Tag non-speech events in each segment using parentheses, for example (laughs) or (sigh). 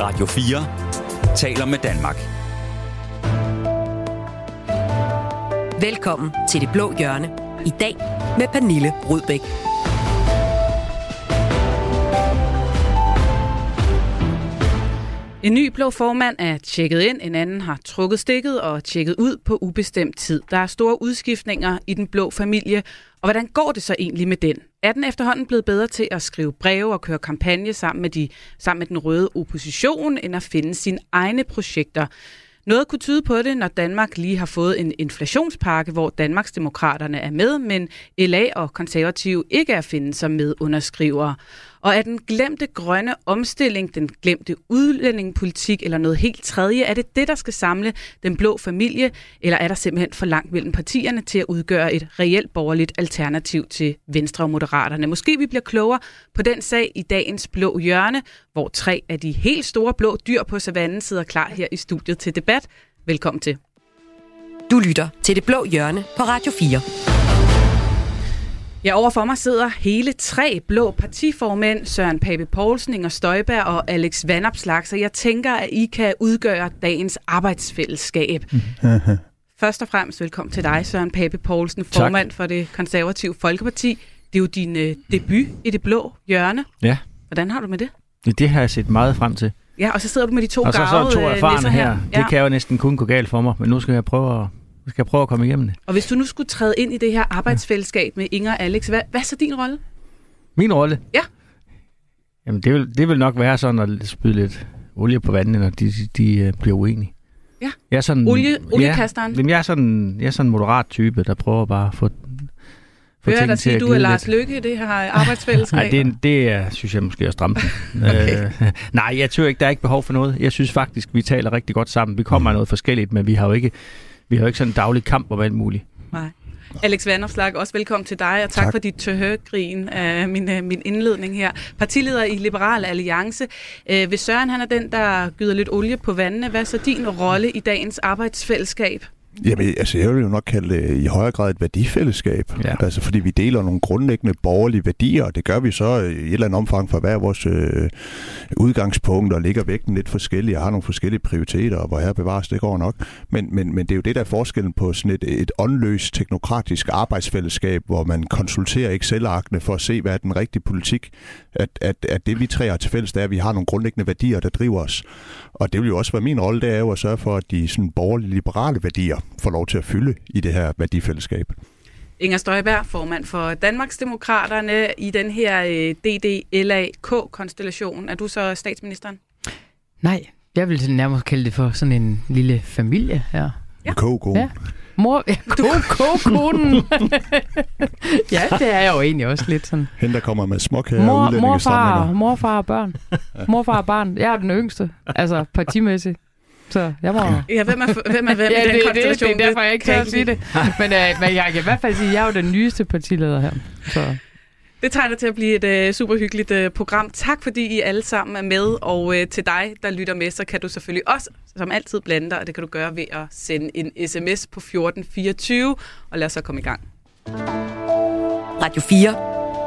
Radio 4 taler med Danmark. Velkommen til Det Blå Hjørne. I dag med Pernille Rudbæk. En ny blå formand er tjekket ind, en anden har trukket stikket og tjekket ud på ubestemt tid. Der er store udskiftninger i den blå familie, og hvordan går det så egentlig med den? Er den efterhånden blevet bedre til at skrive breve og køre kampagne sammen med, de, sammen med den røde opposition, end at finde sine egne projekter? Noget kunne tyde på det, når Danmark lige har fået en inflationspakke, hvor Danmarksdemokraterne er med, men LA og konservative ikke er at finde som medunderskrivere. Og er den glemte grønne omstilling, den glemte udlændingepolitik eller noget helt tredje, er det det, der skal samle den blå familie, eller er der simpelthen for langt mellem partierne til at udgøre et reelt borgerligt alternativ til Venstre og Moderaterne? Måske vi bliver klogere på den sag i dagens blå hjørne, hvor tre af de helt store blå dyr på savannen sidder klar her i studiet til debat. Velkommen til. Du lytter til Det Blå Hjørne på Radio 4. Ja, overfor mig sidder hele tre blå partiformænd, Søren Pape Poulsen, Inger Støjberg og Alex Vanopslag, så jeg tænker, at I kan udgøre dagens arbejdsfællesskab. (laughs) Først og fremmest velkommen til dig, Søren Pape Poulsen, formand tak. for det konservative Folkeparti. Det er jo din øh, debut i det blå hjørne. Ja. Hvordan har du med det? Det har jeg set meget frem til. Ja, og så sidder du med de to Og så, så garvede to øh, erfarne nisser her. Ja. Det kan jo næsten kun gå galt for mig, men nu skal jeg prøve at, nu skal jeg prøve at komme igennem det. Og hvis du nu skulle træde ind i det her arbejdsfællesskab med Inger og Alex, hvad, hvad er så din rolle? Min rolle? Ja. Jamen, det vil, det vil nok være sådan at spyde lidt olie på vandene, når de, de uh, bliver uenige. Ja. Jeg er sådan, Olie, oliekasteren. Ja, jamen, jeg, er sådan, jeg er sådan en moderat type, der prøver bare at få, få Hører jeg dig sige, at du er Lars lidt. Lykke i det her arbejdsfællesskab? (laughs) Nej, det, er- det er, synes jeg måske er stramt. (laughs) Okay. øh, (laughs) nej, jeg tror ikke, der er ikke behov for noget. Jeg synes faktisk, vi taler rigtig godt sammen. Vi kommer af noget forskelligt, men vi har jo ikke, vi har jo ikke sådan en daglig kamp om alt muligt. Nej. Alex Vanderslag, også velkommen til dig, og tak, tak. For dit tøhøgrin af min, øh, min indledning her. Partileder i Liberal Alliance. Øh, hvis Søren han er den, der gyder lidt olie på vandene, hvad er så din rolle i dagens arbejdsfællesskab? Jamen, altså, jeg vil jo nok kalde det i højere grad et værdifællesskab. Ja. Altså, fordi vi deler nogle grundlæggende borgerlige værdier, og det gør vi så i et eller andet omfang for hver vores øh, udgangspunkt, og ligger vægten lidt forskellige, og har nogle forskellige prioriteter, og hvor her bevares, det går nok. Men, men, men det er jo det, der er forskellen på sådan et, et åndløst teknokratisk arbejdsfællesskab, hvor man konsulterer Excel-arkene for at se, hvad er den rigtige politik. At, at, at det, vi tre har til fælles, det er, at vi har nogle grundlæggende værdier, der driver os. Og det vil jo også være min rolle, det er jo at sørge for, at de sådan borgerlige liberale værdier får lov til at fylde i det her værdifællesskab. Inger Støjberg, formand for Danmarksdemokraterne i den her øh, DDLAK-konstellation. Er du så statsministeren? Nej, jeg vil nærmest kalde det for sådan en lille familie her. Ja. Ja. Kog, Ja. Mor, ja, ko, ko, konen. (laughs) ja, det er jeg jo egentlig også lidt sådan. Hende, der kommer med småkager og Mor, morfar, morfar og børn. Morfar og barn. Jeg er den yngste, altså partimæssigt. Så jeg må... Ja, hvem er, hvem er hvem (laughs) Ja, i den det, det, det, er derfor, jeg ikke kan sige det. Men, øh, men jeg kan i hvert fald sige, at jeg er jo den nyeste partileder her. Så Det tegner til at blive et øh, super hyggeligt øh, program. Tak fordi I alle sammen er med, og øh, til dig, der lytter med, så kan du selvfølgelig også som altid blande dig, og det kan du gøre ved at sende en sms på 1424, og lad os så komme i gang. Radio 4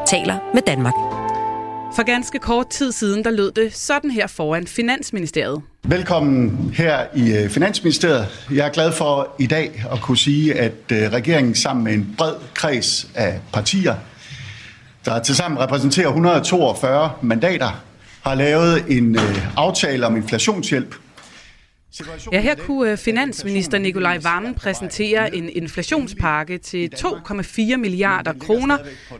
taler med Danmark. For ganske kort tid siden, der lød det sådan her foran Finansministeriet. Velkommen her i øh, Finansministeriet. Jeg er glad for i dag at kunne sige, at øh, regeringen sammen med en bred kreds af partier, der tilsammen repræsenterer 142 mandater, har lavet en øh, aftale om inflationshjælp. Ja, her kunne øh, finansminister Nikolaj Vammen præsentere en inflationspakke til 2,4 milliarder kroner.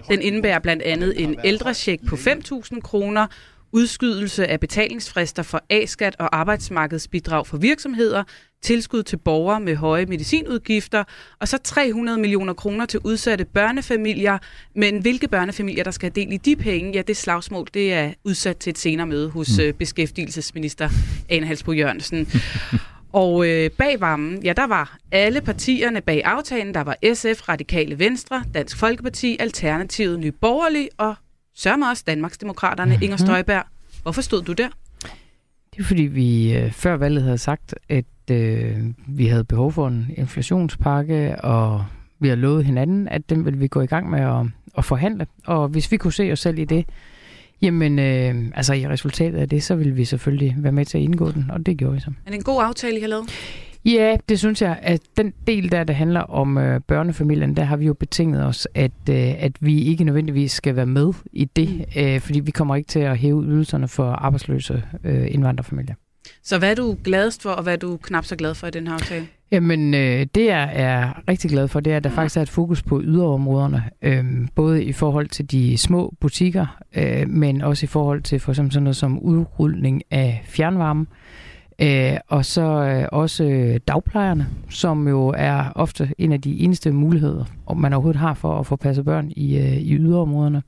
Den indebærer blandt andet en ældrecheck på 5.000 kroner, udskydelse af betalingsfrister for A-skat og arbejdsmarkedsbidrag for virksomheder, tilskud til borgere med høje medicinudgifter, og så 300 millioner kroner til udsatte børnefamilier. Men hvilke børnefamilier, der skal have del i de penge, ja, det slagsmål, det er udsat til et senere møde hos øh, beskæftigelsesminister Ane Halsbo Jørgensen. (laughs) Og øh, bag varmen, ja, der var alle partierne bag aftalen. Der var SF, Radikale Venstre, Dansk Folkeparti, Alternativet, Nye Borgerlige og sørger også Danmarksdemokraterne, Inger Støjberg. Hvorfor stod du der? det er fordi, vi øh, før valget havde sagt, at øh, vi havde behov for en inflationspakke, og vi har lovet hinanden, at den vil vi gå i gang med at, at forhandle. Og hvis vi kunne se os selv i det, Jamen, øh, altså i resultatet af det, så vil vi selvfølgelig være med til at indgå den, og det gjorde vi så. Er det en god aftale, I har lavet? Ja, det synes jeg, at den del der, der handler om øh, børnefamilien, der har vi jo betinget os, at, øh, at vi ikke nødvendigvis skal være med i det, øh, fordi vi kommer ikke til at hæve ydelserne for arbejdsløse øh, indvandrerfamilier. Så hvad er du gladest for, og hvad er du knap så glad for i den her aftale? Jamen, øh, det jeg er rigtig glad for, det er, at der faktisk er et fokus på yderområderne. Øh, både i forhold til de små butikker, øh, men også i forhold til for eksempel sådan noget som udrulning af fjernvarme. Øh, Øh, og så øh, også dagplejerne, som jo er ofte en af de eneste muligheder, man overhovedet har for at få passet børn i, øh, i yderområderne.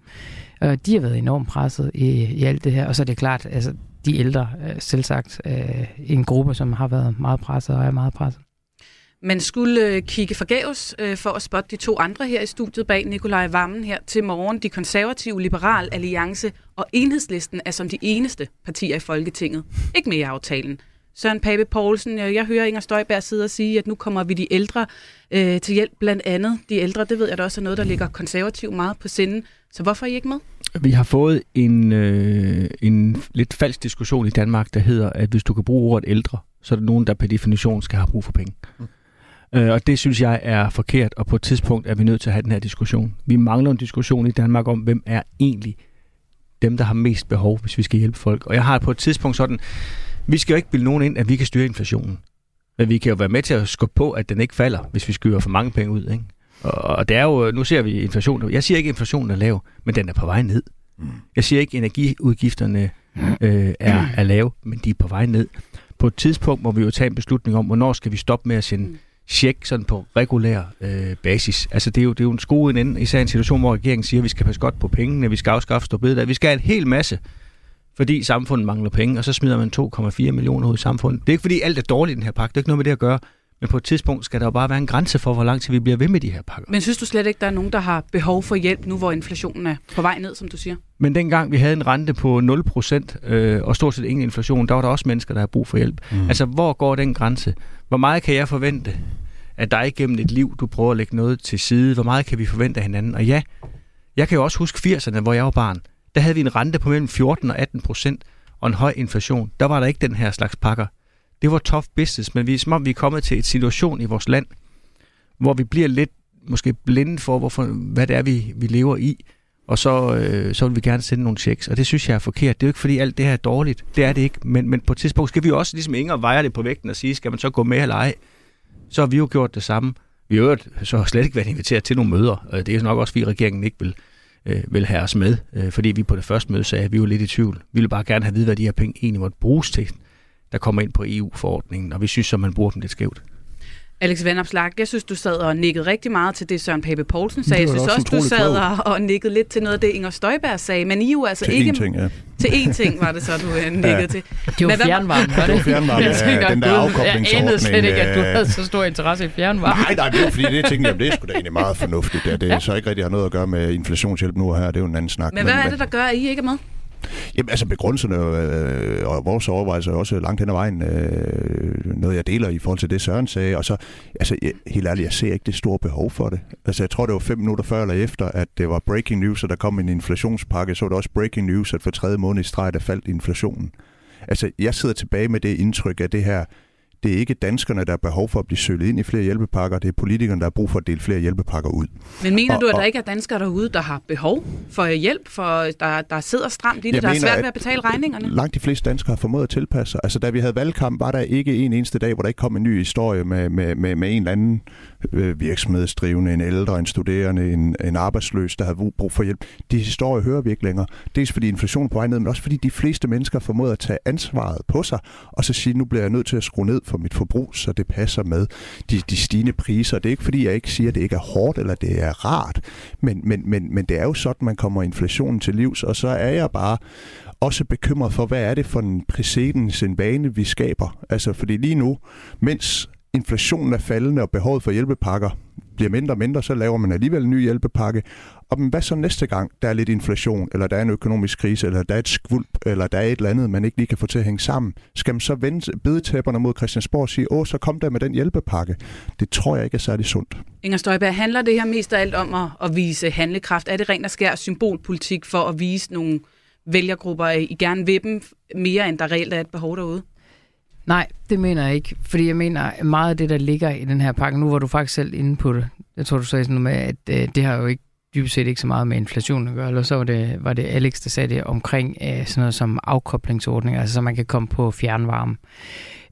Øh, de har været enormt presset i, i alt det her. Og så er det klart, altså de ældre, øh, selv sagt, øh, en gruppe, som har været meget presset og er meget presset. Man skulle øh, kigge forgæves øh, for at spotte de to andre her i studiet bag Nikolaj Vammen her til morgen. De konservative, Liberal Alliance og Enhedslisten er som de eneste partier i Folketinget. Ikke med i aftalen. Søren Pape Poulsen, jeg hører Inger Støjberg sidde og sige, at nu kommer vi de ældre øh, til hjælp blandt andet. De ældre, det ved jeg da også er noget, der ligger konservativ meget på sinden. Så hvorfor er I ikke med? Vi har fået en, øh, en lidt falsk diskussion i Danmark, der hedder, at hvis du kan bruge ordet ældre, så er der nogen, der per definition skal have brug for penge. Mm. Øh, og det synes jeg er forkert, og på et tidspunkt er vi nødt til at have den her diskussion. Vi mangler en diskussion i Danmark om, hvem er egentlig dem, der har mest behov, hvis vi skal hjælpe folk. Og jeg har på et tidspunkt sådan, vi skal jo ikke bilde nogen ind, at vi kan styre inflationen. Men vi kan jo være med til at skubbe på, at den ikke falder, hvis vi skyder for mange penge ud. Ikke? Og det er jo, nu ser vi inflation. Jeg siger ikke, at inflationen er lav, men den er på vej ned. Jeg siger ikke, at energiudgifterne øh, er, er lave, men de er på vej ned. På et tidspunkt må vi jo tage en beslutning om, hvornår skal vi stoppe med at sende check sådan på regulær øh, basis. Altså det er, jo, det er jo en skole inden, især en situation, hvor regeringen siger, at vi skal passe godt på pengene, vi skal afskaffe stå Vi skal have en hel masse fordi samfundet mangler penge, og så smider man 2,4 millioner ud i samfundet. Det er ikke fordi alt er dårligt i den her pakke, det er ikke noget med det at gøre. Men på et tidspunkt skal der jo bare være en grænse for, hvor lang tid vi bliver ved med de her pakker. Men synes du slet ikke, der er nogen, der har behov for hjælp nu, hvor inflationen er på vej ned, som du siger? Men dengang vi havde en rente på 0% øh, og stort set ingen inflation, der var der også mennesker, der har brug for hjælp. Mm. Altså, hvor går den grænse? Hvor meget kan jeg forvente, at dig igennem et liv, du prøver at lægge noget til side? Hvor meget kan vi forvente af hinanden? Og ja, jeg kan jo også huske 80'erne, hvor jeg var barn der havde vi en rente på mellem 14 og 18 procent og en høj inflation. Der var der ikke den her slags pakker. Det var tough business, men vi er som om vi er kommet til et situation i vores land, hvor vi bliver lidt måske blinde for, hvorfor, hvad det er, vi, vi lever i. Og så, øh, så vil vi gerne sende nogle checks. Og det synes jeg er forkert. Det er jo ikke, fordi alt det her er dårligt. Det er det ikke. Men, men på et tidspunkt skal vi jo også, ligesom Inger vejer det på vægten og sige, skal man så gå med eller ej? Så har vi jo gjort det samme. Vi har jo så slet ikke været inviteret til nogle møder. Det er nok også, fordi regeringen ikke vil, øh, vil have os med, øh, fordi vi på det første møde sagde, at vi var lidt i tvivl. Vi ville bare gerne have at vide, hvad de her penge egentlig måtte bruges til, der kommer ind på EU-forordningen, og vi synes, at man bruger dem lidt skævt. Alex Vandopslag, jeg synes, du sad og nikkede rigtig meget til det, Søren Pape Poulsen sagde. Jeg synes også, du sad og, og nikkede lidt til noget af det, Inger Støjberg sagde. Men I jo altså til ikke... En ting, ja. Til én ting var det så, du uh, nikkede ja. til. Det var fjernvarme, var det? Det var fjernvarme, (laughs) ja, den der afkoblingsordning. Jeg anede slet ikke, at du havde så stor interesse i fjernvarme. Nej, nej, det er fordi det tænkte jeg, det er sgu da egentlig meget fornuftigt. Det, det (laughs) er så ikke rigtig har noget at gøre med inflationshjælp nu og her. Det er jo en anden snak. Men hvad er det, der gør, at I ikke er med? Jamen, altså begrundelserne øh, og vores overvejelser er også langt hen ad vejen øh, noget, jeg deler i forhold til det, Søren sagde. Og så, altså, jeg, helt ærligt, jeg ser ikke det store behov for det. Altså, jeg tror, det var fem minutter før eller efter, at det var breaking news, at der kom en inflationspakke. Så var det også breaking news, at for tredje måned i streg, der faldt inflationen. Altså, jeg sidder tilbage med det indtryk af det her det er ikke danskerne, der har behov for at blive sølet ind i flere hjælpepakker. Det er politikerne, der har brug for at dele flere hjælpepakker ud. Men mener og, du, at der og, ikke er danskere derude, der har behov for hjælp, for der, der sidder stramt i det, der mener, er svært ved at betale regningerne? Langt de fleste danskere har formået at tilpasse sig. Altså, da vi havde valgkamp, var der ikke en eneste dag, hvor der ikke kom en ny historie med, med, med, med en eller anden øh, virksomhedsdrivende, en ældre, en studerende, en, en arbejdsløs, der havde brug for hjælp. De historier hører vi ikke længere. Dels fordi inflationen på vej ned, men også fordi de fleste mennesker har at tage ansvaret på sig, og så sige, nu bliver jeg nødt til at skrue ned for mit forbrug, så det passer med de, de stigende priser. Det er ikke fordi, jeg ikke siger, at det ikke er hårdt, eller det er rart, men, men, men, men det er jo sådan, man kommer inflationen til livs, og så er jeg bare også bekymret for, hvad er det for en præcedens, en bane, vi skaber. Altså, fordi lige nu, mens inflationen er faldende, og behovet for hjælpepakker bliver mindre og mindre, så laver man alligevel en ny hjælpepakke. Og men hvad så næste gang, der er lidt inflation, eller der er en økonomisk krise, eller der er et skvulp, eller der er et eller andet, man ikke lige kan få til at hænge sammen? Skal man så vende bedetæpperne mod Christiansborg og sige, åh, så kom der med den hjælpepakke? Det tror jeg ikke er særlig sundt. Inger Støjberg, handler det her mest af alt om at, at vise handlekraft? Er det rent og skær symbolpolitik for at vise nogle vælgergrupper, at I gerne vil dem mere, end der reelt er et behov derude? Nej, det mener jeg ikke. Fordi jeg mener, at meget af det, der ligger i den her pakke, nu var du faktisk selv inde på det. Jeg tror, du sagde sådan noget med, at øh, det har jo ikke dybest set ikke så meget med inflation at gøre, eller så var det, var det Alex, der sagde det omkring øh, sådan noget som afkoblingsordninger, altså så man kan komme på fjernvarme.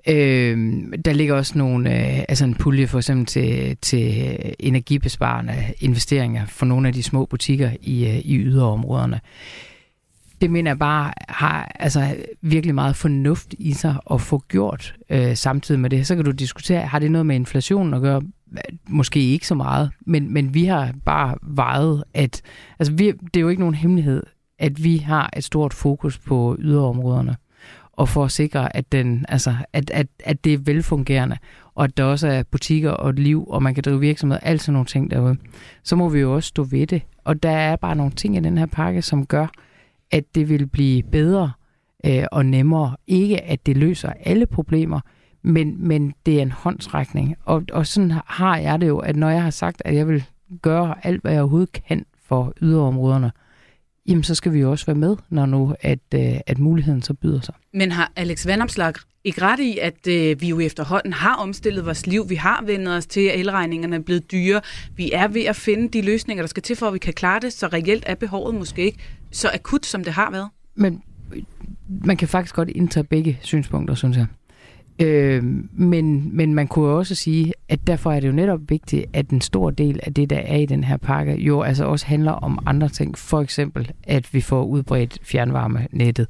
Øh, der ligger også nogle, øh, altså en pulje for eksempel til, til energibesparende investeringer for nogle af de små butikker i, øh, i yderområderne. Det mener jeg bare har altså, virkelig meget fornuft i sig at få gjort øh, samtidig med det. Så kan du diskutere, har det noget med inflationen at gøre? Måske ikke så meget, men, men vi har bare vejet, at altså vi, det er jo ikke nogen hemmelighed, at vi har et stort fokus på yderområderne og for at sikre, at, den, altså, at, at, at det er velfungerende, og at der også er butikker og et liv, og man kan drive virksomhed, alt sådan nogle ting derude, så må vi jo også stå ved det. Og der er bare nogle ting i den her pakke, som gør, at det vil blive bedre øh, og nemmere. Ikke at det løser alle problemer, men, men det er en håndsrækning. Og, og sådan har jeg det jo, at når jeg har sagt, at jeg vil gøre alt, hvad jeg overhovedet kan for yderområderne, jamen så skal vi jo også være med, når nu at, øh, at muligheden så byder sig. Men har Alex Vandomslag ikke ret i, at øh, vi jo efterhånden har omstillet vores liv. Vi har vendt os til, at elregningerne er blevet dyre. Vi er ved at finde de løsninger, der skal til, for at vi kan klare det, så reelt er behovet måske ikke så akut, som det har været. Men øh, man kan faktisk godt indtage begge synspunkter, synes jeg. Øh, men, men man kunne også sige, at derfor er det jo netop vigtigt, at en stor del af det, der er i den her pakke, jo altså også handler om andre ting. For eksempel, at vi får udbredt fjernvarmenettet.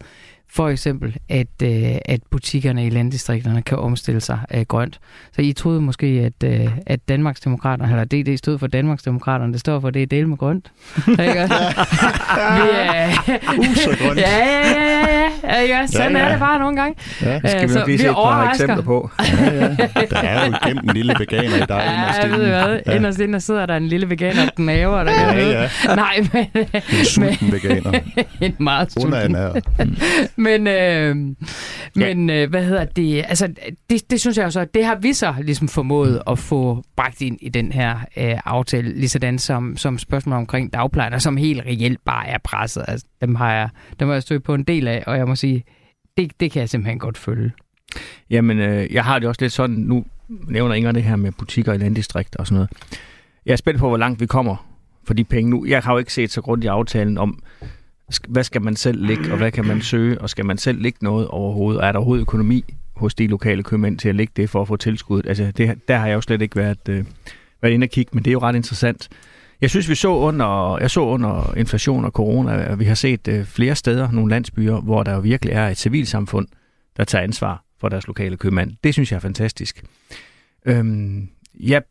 For eksempel, at, øh, at butikkerne i landdistrikterne kan omstille sig øh, grønt. Så I troede måske, at, øh, at Danmarksdemokraterne, eller DD stod for Danmarksdemokraterne, det står for, det er del med grønt. (laughs) ikke? (laughs) vi er... grønt. ja, ja, ja, ja, ja. ja, sådan Ja, ja. er det bare nogle gange. Ja, Det skal vi så nok lige vi se et par overrasker. eksempler på. (laughs) ja, ja. Der er jo gemt en lille veganer i dig. Ja, jeg ved hvad. Ja. Inderst inde sidder der en lille veganer, den naver, der kan Ja, ja. Nej, men En sulten veganer. (laughs) en meget sulten. (laughs) Men, øh, men øh, hvad hedder det? Altså, det, det synes jeg jo så, det har vi så ligesom formået at få bragt ind i den her øh, aftale, ligesådan som, som spørgsmål omkring dagplejere, som helt reelt bare er presset. Altså, dem har jeg, dem har jeg stødt på en del af, og jeg må sige, det, det kan jeg simpelthen godt følge. Jamen, øh, jeg har det også lidt sådan, nu nævner Inger det her med butikker i landdistrikter og sådan noget. Jeg er spændt på, hvor langt vi kommer for de penge nu. Jeg har jo ikke set så grundigt i aftalen om, hvad skal man selv lægge, og hvad kan man søge, og skal man selv lægge noget overhovedet? Og er der overhovedet økonomi hos de lokale købmænd til at lægge det for at få tilskud? Altså, det, der har jeg jo slet ikke været, øh, været inde og kigge, men det er jo ret interessant. Jeg synes, vi så under, jeg så under inflation og corona, at vi har set øh, flere steder, nogle landsbyer, hvor der jo virkelig er et civilsamfund, der tager ansvar for deres lokale købmand. Det synes jeg er fantastisk. Øhm, jeg,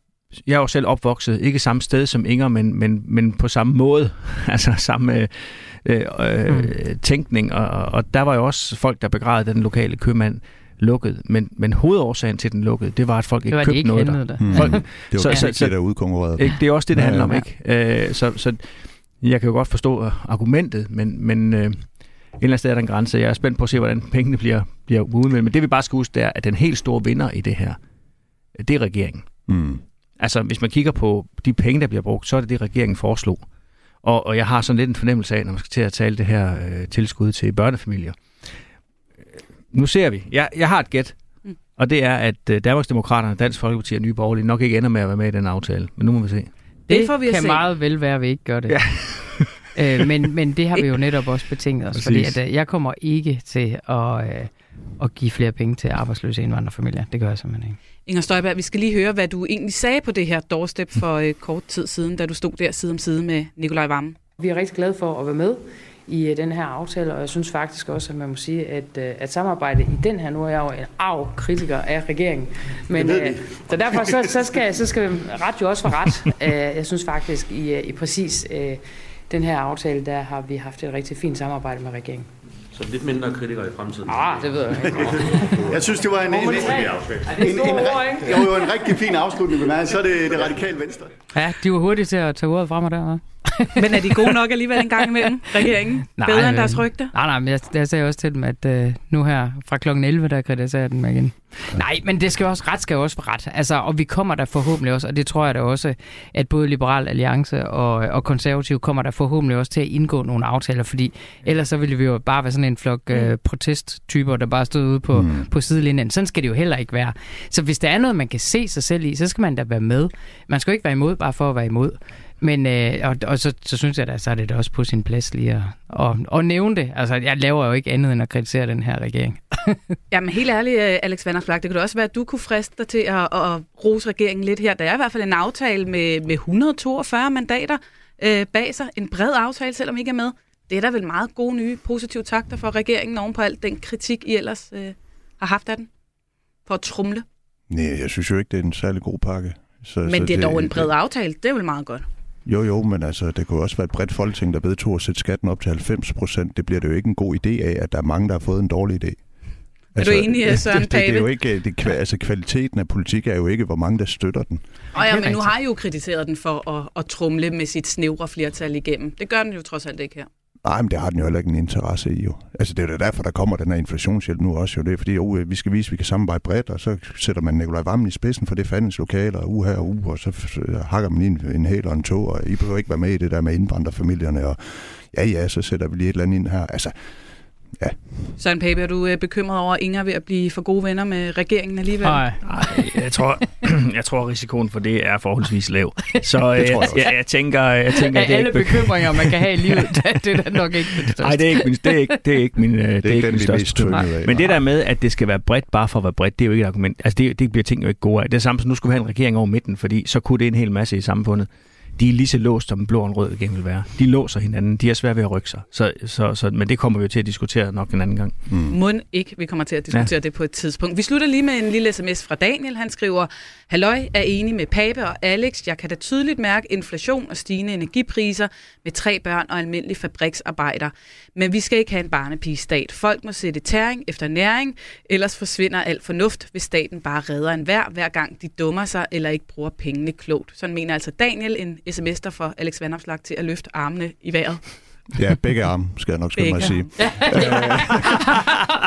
jeg er jo selv opvokset, ikke samme sted som Inger, men, men, men på samme måde, (laughs) altså samme øh, øh, mm. tænkning, og, og der var jo også folk, der begravede den lokale købmand lukket, men, men hovedårsagen til den lukkede, det var, at folk Det ikke købte ikke noget der. Mm. Folk, Det var Så- så, der udkonkurrerede. ikke? Det er også det, det Ja, handler om, ikke? Øh, så, så jeg kan jo godt forstå øh, argumentet, men, men øh, et eller andet sted er der en grænse. Jeg er spændt på at se, hvordan pengene bliver, bliver udmeldt. Men det vi bare skal huske, det er, at den helt store vinder i det her, det er regeringen. Mm. Altså, hvis man kigger på de penge, der bliver brugt, så er det det, regeringen foreslog. Og, og jeg har sådan lidt en fornemmelse af, når man skal til at tale det her øh, tilskud til børnefamilier. Øh, Nu ser vi. Jeg, jeg har et gæt, Mm. og det er, at øh, Danmarksdemokraterne, Dansk Folkeparti og Nye Borgerlige nok ikke ender med at være med i den aftale. Men nu må vi se. Det får vi kan se. meget vel være, at vi ikke gør det. Ja. (laughs) øh, men, men det har vi jo netop også betinget os, fordi Præcis. at, øh, jeg kommer ikke til at, øh, at give flere penge til arbejdsløse indvandrerfamilier. Det gør jeg simpelthen ikke. Inger Støjberg, vi skal lige høre, hvad du egentlig sagde på det her doorstep for øh, kort tid siden, da du stod der side om side med Nikolaj Vammen. Vi er rigtig glade for at være med i øh, den her aftale, og jeg synes faktisk også, at man må sige, at, øh, at samarbejde i den her, nu er jeg jo en arv kritiker af regeringen, men øh, så derfor så, så, skal, så skal ret jo også for ret. Øh, jeg synes faktisk, i, i præcis øh, den her aftale, der har vi haft et rigtig fint samarbejde med regeringen. Så lidt mindre kritikere i fremtiden. Ah, det ved jeg ikke. (laughs) Jeg synes, det var en, en, en, Er en, en, jo, jo, en rigtig fin afslutning. Men så er det det (laughs) radikale venstre. Ja, de var hurtige til at tage ordet fra mig der. hva'? (laughs) Men er de gode nok alligevel en gang imellem, regeringen? Nej, Bedre end øh, deres rygte? Nej, nej, men jeg, jeg sagde også til dem, at øh, nu her fra klokken 11, der kritiserer jeg den igen. Nej, men det skal også, ret skal også være ret. Altså, og vi kommer der forhåbentlig også, og det tror jeg da også, at både Liberal Alliance og, og Konservative kommer der forhåbentlig også til at indgå nogle aftaler, fordi ellers så ville vi jo bare være sådan en flok øh, protesttyper, der bare stod ude på, mm. på sidelinjen. Sådan skal det jo heller ikke være. Så hvis der er noget, man kan se sig selv i, så skal man da være med. Man skal jo ikke være imod, bare for at være imod. Men, øh, og, og så, så synes jeg da, så er det da også på sin plads lige at, og, og nævne det. Altså, jeg laver jo ikke andet end at kritisere den her regering. (laughs) Jamen helt ærligt, øh, Alex Vandersflag, det kunne da også være, at du kunne friste dig til at, at rose regeringen lidt her. Der er i hvert fald en aftale med, med 142 mandater øh, bag sig. En bred aftale, selvom I ikke er med. Det er da vel meget gode nye positive takter for regeringen oven på alt den kritik, I ellers øh, har haft af den. For at trumle. Nej, jeg synes jo ikke, det er en særlig god pakke. Så, Men så det er dog en bred aftale. Det er vel meget godt. Jo, jo, men altså, det kunne også være et bredt folketing, der vedtog at sætte skatten op til 90 procent. Det bliver det jo ikke en god idé af, at der er mange, der har fået en dårlig idé. Altså, du enig, Søren det, det, det, er Pape? jo ikke, det, altså, kvaliteten af politik er jo ikke, hvor mange der støtter den. Og ja, er men nu har I jo kritiseret den for at, at trumle med sit snævre flertal igennem. Det gør den jo trods alt ikke her. Nej, men det har den jo heller ikke en interesse i jo. Altså det er jo derfor, der kommer den her inflationshjælp nu også jo. Det er fordi, uh, vi skal vise, at vi kan samarbejde bredt, og så sætter man Nikolaj Vammen i spidsen for det fandens lokaler, og uge her og uge, og så hakker man ind en hel og en tog, og I behøver ikke være med i det der med indvandrerfamilierne, og ja, ja, så sætter vi lige et eller andet ind her. Altså, Søren Pape, er du øh, bekymret over, at Inger er ved at blive for gode venner med regeringen alligevel? Nej, jeg tror, (clears throat) jeg tror, risikoen for det er forholdsvis lav. Så øh, tror jeg jeg, også. jeg, jeg, tænker, jeg tænker, Af det er alle ikke be- bekymringer, man kan have i livet, (laughs) det, er nok ikke det største. Nej, det er ikke min, det er ikke, det er ikke min, øh, det er det er ikke den, min største bekymring. Men det der med, at det skal være bredt bare for at være bredt, det er jo ikke et argument. Altså, det, det bliver ting jo ikke gode af. Det er samme som, nu skulle vi have en regering over midten, fordi så kunne det en hel masse i samfundet. De er lige så låst, som en blå og en rød regering vil være. De låser hinanden. De er svært ved at rykke sig. Så, så, så, men det kommer vi jo til at diskutere nok en anden gang. Mm. Må ikke, vi kommer til at diskutere ja. det på et tidspunkt. Vi slutter lige med en lille sms fra Daniel. Han skriver, Halløj, er enig med Pape og Alex. Jeg kan da tydeligt mærke inflation og stigende energipriser med tre børn og almindelig fabriksarbejder. Men vi skal ikke have en barnepigestat. Folk må sætte tæring efter næring, ellers forsvinder alt fornuft, hvis staten bare redder en hver, hver gang de dummer sig eller ikke bruger pengene klogt. Sådan mener altså Daniel, en sms, der får Alex Vandopslag til at løfte armene i vejret. Ja, begge arme, skal jeg nok skynde mig at sige. (laughs) Øh,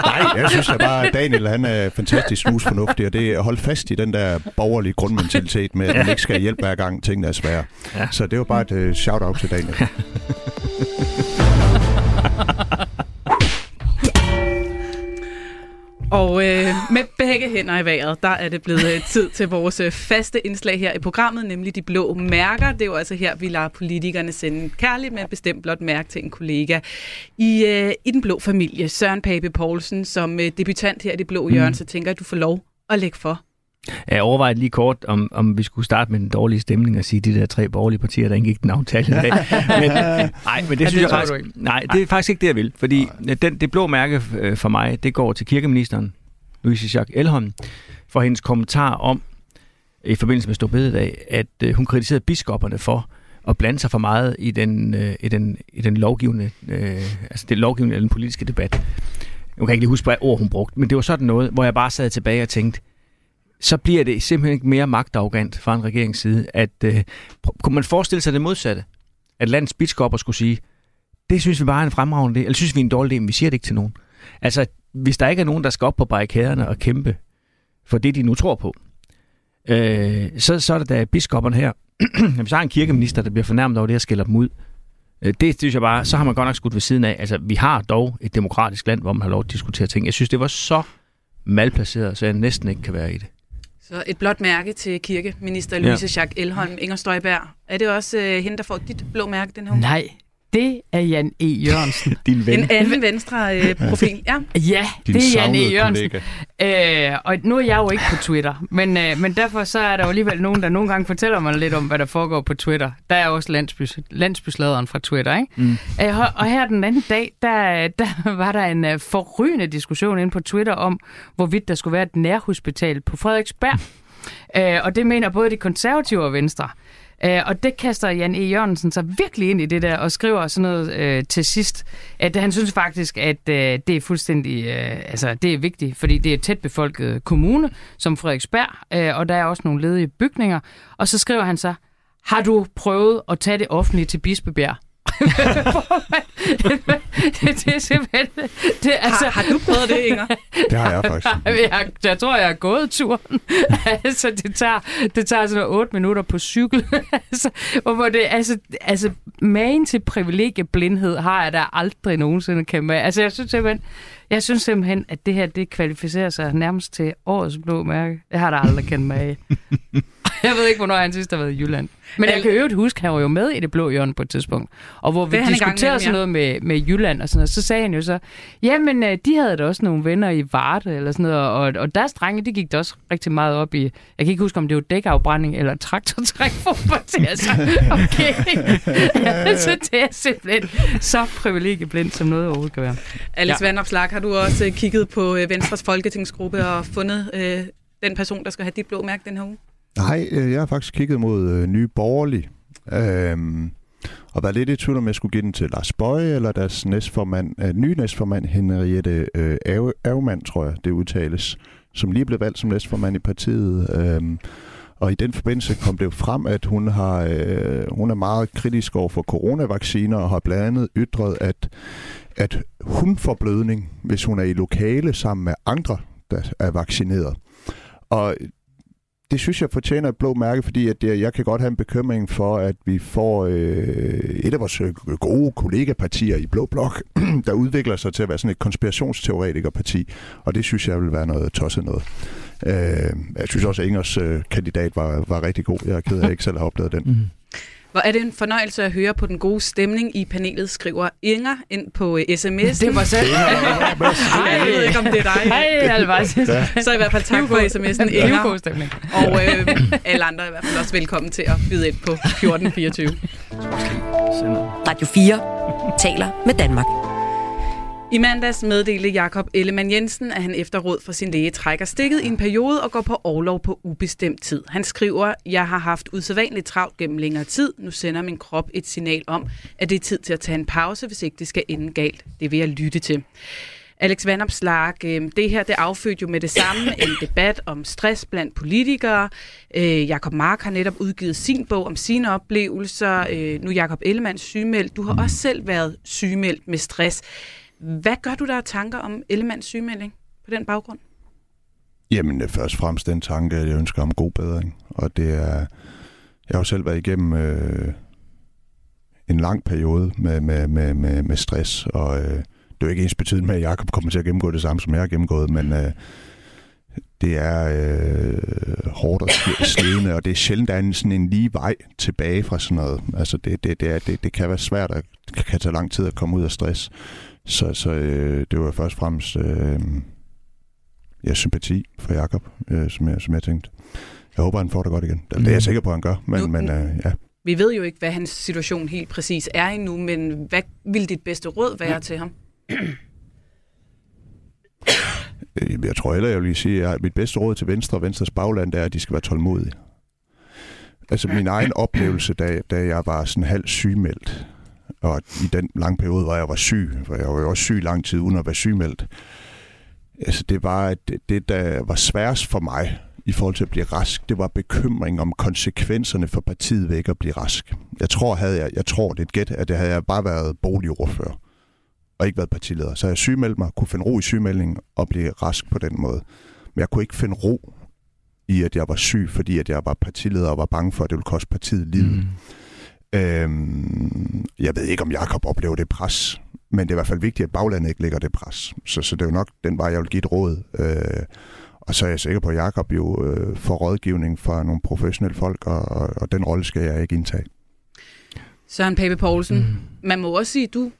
Nej, jeg synes at bare, at Daniel han er fantastisk snusfornuftig, og det er at holde fast i den der borgerlige grundmentalitet med, at man ikke skal hjælpe hver gang tingene er svære. Ja. Så det var bare et uh, shout-out til Daniel. (laughs) (laughs) Og øh, med begge hænder i vejret, der er det blevet øh, tid til vores øh, faste indslag her i programmet, nemlig de blå mærker. Det er jo altså her, vi lader politikerne sende kærligt med bestemt blot mærke til en kollega i, øh, i den blå familie. Søren Pape Poulsen, som øh, debutant her i det blå hjørne, så tænker jeg, at du får lov at lægge for. Jeg overvejede lige kort, om, om vi skulle starte med den dårlige stemning og sige, de der tre borgerlige partier, der indgik den aftale i dag. (laughs) Men, nej, men det Ja, synes det jeg faktisk, ikke. nej, det er faktisk ikke det, jeg vil. Fordi den, det blå mærke øh, for mig, det går til kirkeministeren, Louise Jacques Elholm, for hendes kommentar om, i forbindelse med Storbededag, at øh, hun kritiserede biskopperne for at blande sig for meget i den, øh, i den, i den lovgivende, øh, altså den lovgivende eller den politiske debat. Jeg kan ikke lige huske, hvad ord hun brugte, men det var sådan noget, hvor jeg bare sad tilbage og tænkte, så bliver det simpelthen ikke mere magtarrogant fra en regerings side, at øh, kunne man forestille sig det modsatte? At landets biskopper skulle sige, det synes vi bare er en fremragende idé, eller synes vi er en dårlig idé, men vi siger det ikke til nogen. Altså, hvis der ikke er nogen, der skal op på barrikaderne og kæmpe for det, de nu tror på, øh, så, så er det da biskopperne her. (clears throat) Hvis der er en kirkeminister, der bliver fornærmet over det og skælder dem ud, øh, det synes jeg bare, så har man godt nok skudt ved siden af. Altså, vi har dog et demokratisk land, hvor man har lov at diskutere ting. Jeg synes, det var så malplaceret, så jeg næsten ikke kan være i det. Så et blot mærke til kirkeminister Louise ja. Jacques Elholm. Inger Støjberg, er det også øh, hende, der får dit blå mærke den her? Nej, det er Jan E. Jørgensen. (laughs) Din ven. En anden venstre øh, profil, ja. ja, Din det er Jan E. Jørgensen. kollega. Øh, og nu er jeg jo ikke på Twitter, men, øh, men derfor så er der jo alligevel nogen, der nogle gange fortæller mig lidt om, hvad der foregår på Twitter. Der er også landsby, landsbysladeren fra Twitter, ikke? Mm. Øh, og- og her den anden dag, der, der (laughs) var der en øh, forrygende diskussion inde på Twitter om, hvorvidt der skulle være et nærhospital på Frederiksberg. Øh, og det mener både de konservative og venstre. Øh, og det kaster Jan E. Jørgensen sig virkelig ind i det der, og skriver sådan noget øh, til sidst, at han synes faktisk, at øh, det er fuldstændig, øh, altså det er vigtigt, fordi det er et tæt befolket kommune, som Frederiksberg, øh, og der er også nogle ledige bygninger. Og så skriver han så, har du prøvet at tage det offentlige til Bispebjerg? Det er simpelthen... Det, altså, har, har du prøvet det, Inger? (laughs) Det har jeg faktisk. (laughs) jeg, jeg tror, jeg har gået turen. (laughs) altså, det tager, det tager sådan 8 minutter på cykel. altså, hvor det, altså, altså, magen til privilegieblindhed har jeg da aldrig nogensinde kendt med. Altså, jeg synes simpelthen, jeg synes simpelthen, at det her, det kvalificerer sig nærmest til årets blå mærke. Jeg har da aldrig kendt mig af. (laughs) Jeg ved ikke, hvornår han sidst har været i Jylland. Men jeg kan øvrigt huske, han var jo med i det blå hjørne på et tidspunkt. Og hvor vi diskuterede sådan noget med, med Jylland og sådan noget, så sagde han jo så, jamen øh, de havde da også nogle venner i Varde eller sådan noget, og, og deres drenge, det gik da også rigtig meget op i, jeg kan ikke huske, om det var dækafbrænding eller traktortræk for altså, (laughs) okay. (laughs) så det er simpelthen så privilegieblind, som noget overhovedet kan være. Alex ja. Vandopslag, har du også kigget på øh, Venstres folketingsgruppe og fundet øh, den person, der skal have dit blå mærke den her uge? Nej, øh, jeg har faktisk kigget mod øh, nye borgerlige. Øhm, og været lidt i tvivl om, jeg skulle give den til Lars Bøje eller deres næstformand, øh, nye næstformand Henriette øh, Ave, tror jeg, det udtales, som lige blev valgt som næstformand i partiet. Øhm, og i den forbindelse kom det jo frem, at hun, har, øh, hun er meget kritisk over for coronavacciner og har blandt andet ytret, at, at hun får blødning, hvis hun er i lokale sammen med andre, der er vaccineret. Og det synes jeg fortjener et blå mærke, fordi at jeg kan godt have en bekymring for, at vi får øh, et af vores øh, gode kollegapartier i Blå Blok, (clears throat) der udvikler sig til at være sådan et konspirationsteoretikerparti, og det synes jeg vil være noget tosset noget. Øh, jeg synes også, at Ingers øh, kandidat var, var rigtig god. Jeg er ked af, at jeg ikke selv har oplevet den. Mm. Hvor er det en fornøjelse at høre på den gode stemning i panelet, skriver Inger ind på sms. Øh, det var selv. Hej, jeg ved ikke, om det er dig. Hej, Alvars. Så i hvert fald tak for sms'en, Inger. God stemning. Og øh, alle andre er i hvert fald også velkommen til at byde ind på 1424. Radio 4 taler med Danmark. I mandags meddelte Jakob Ellemann Jensen, at han efter råd fra sin læge trækker stikket i en periode og går på overlov på ubestemt tid. Han skriver, jeg har haft usædvanligt travlt gennem længere tid. Nu sender min krop et signal om, at det er tid til at tage en pause, hvis ikke det skal ende galt. Det vil jeg lytte til. Alex Vandopslag, øh, det her det affødte jo med det samme en debat om stress blandt politikere. Øh, Jakob Mark har netop udgivet sin bog om sine oplevelser. Øh, nu Jakob Ellemann sygemeldt. Du har også selv været sygemeldt med stress. Hvad gør du der tanker om Ellemands sygemelding på den baggrund? Jamen, det er først og fremmest den tanke, at jeg ønsker om god bedring. Og det er... Jeg har jo selv været igennem øh, en lang periode med, med, med, med, med stress, og øh, det er jo ikke ens betydende med, at Jacob kommer til at gennemgå det samme, som jeg har gennemgået, men øh, det er øh, hårdt og slidende, og det er sjældent, der er en, sådan en lige vej tilbage fra sådan noget. Altså, det, det, det, er, det, det kan være svært, og det kan tage lang tid at komme ud af stress. Så, så øh, det var først og fremmest øh, ja, sympati for Jakob, øh, som, jeg, som jeg tænkte. Jeg håber, han får det godt igen. Det, det er jeg mm. sikker på, at han gør, men, nu, men øh, ja. Vi ved jo ikke, hvad hans situation helt præcis er endnu, men hvad vil dit bedste råd være ja. til ham? Øh, jeg tror heller, jeg vil sige, at mit bedste råd til Venstre og Venstres bagland er, at de skal være tålmodige. Altså min egen oplevelse, da, da jeg var sådan halvt sygemeldt, og i den lange periode, hvor jeg var syg, for jeg var jo også syg lang tid uden at være sygemeldt, altså det var, at det, det, der var sværest for mig i forhold til at blive rask, det var bekymring om konsekvenserne for partiet ved ikke at blive rask. Jeg tror, havde jeg, jeg tror det er et gæt, at det havde jeg bare været boligordfører og ikke været partileder. Så jeg sygemeldte mig, kunne finde ro i sygemeldingen og blive rask på den måde. Men jeg kunne ikke finde ro i, at jeg var syg, fordi at jeg var partileder og var bange for, at det ville koste partiet livet. Mm. Øhm, jeg ved ikke, om Jakob oplever det pres, men det er i hvert fald vigtigt, at baglandet ikke lægger det pres. Så, så det er jo nok den vej, jeg vil give et råd. Øh, og så er jeg sikker på, at Jakob jo øh, får rådgivning fra nogle professionelle folk, og, og, og den rolle skal jeg ikke indtage. Søren Pape Poulsen, mm. man må også sige, at du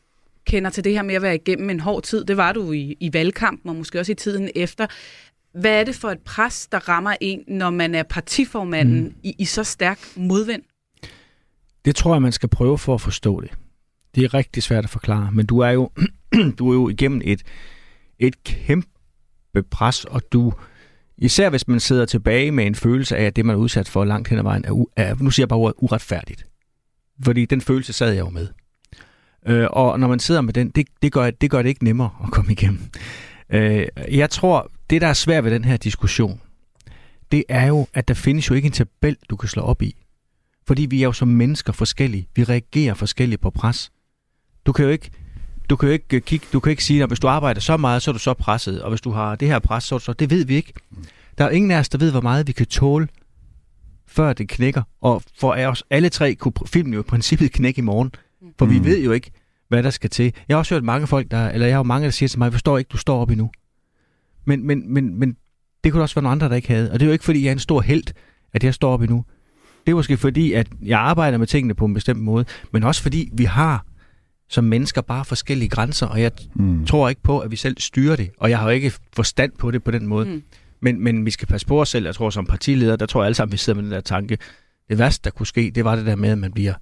kender til det her med at være igennem en hård tid. Det var du i, i valgkampen, og måske også i tiden efter. Hvad er det for et pres, der rammer en, når man er partiformanden mm. i, i så stærk modvind? Det tror jeg, man skal prøve for at forstå det. Det er rigtig svært at forklare, men du er jo, (clears throat) du er jo igennem et, et kæmpe pres, og du, især hvis man sidder tilbage med en følelse af, at det, man er udsat for langt hen ad vejen, er, er nu siger jeg bare ordet uretfærdigt. Fordi den følelse sad jeg jo med. Øh, og når man sidder med den, det, det, gør, det gør det ikke nemmere at komme igennem. Øh, jeg tror, det der er svært ved den her diskussion, det er jo, at der findes jo ikke en tabel, du kan slå op i fordi vi er jo som mennesker forskellige. Vi reagerer forskelligt på pres. Du kan jo ikke, du kan jo ikke, kigge, du kan ikke sige, at hvis du arbejder så meget, så er du så presset. Og hvis du har det her pres, så er du så... Det ved vi ikke. Der er ingen af os, der ved, hvor meget vi kan tåle, før det knækker. Og for os alle tre kunne filmen jo i princippet knække i morgen. For mm. vi ved jo ikke, hvad der skal til. Jeg har også hørt mange folk, der, eller jeg har jo mange, der siger til mig, jeg forstår ikke, du står op endnu. Men, men, men, men det kunne også være nogle andre, der ikke havde. Og det er jo ikke, fordi jeg er en stor held, at jeg står op endnu. Det er måske fordi, at jeg arbejder med tingene på en bestemt måde, men også fordi vi har som mennesker bare forskellige grænser, og jeg mm. tror ikke på, at vi selv styrer det, og jeg har jo ikke forstand på det på den måde. Mm. Men, men vi skal passe på os selv. Jeg tror, som partileder, der tror jeg alle sammen, vi sidder med den der tanke. Det værste, der kunne ske, det var det der med, at man bliver,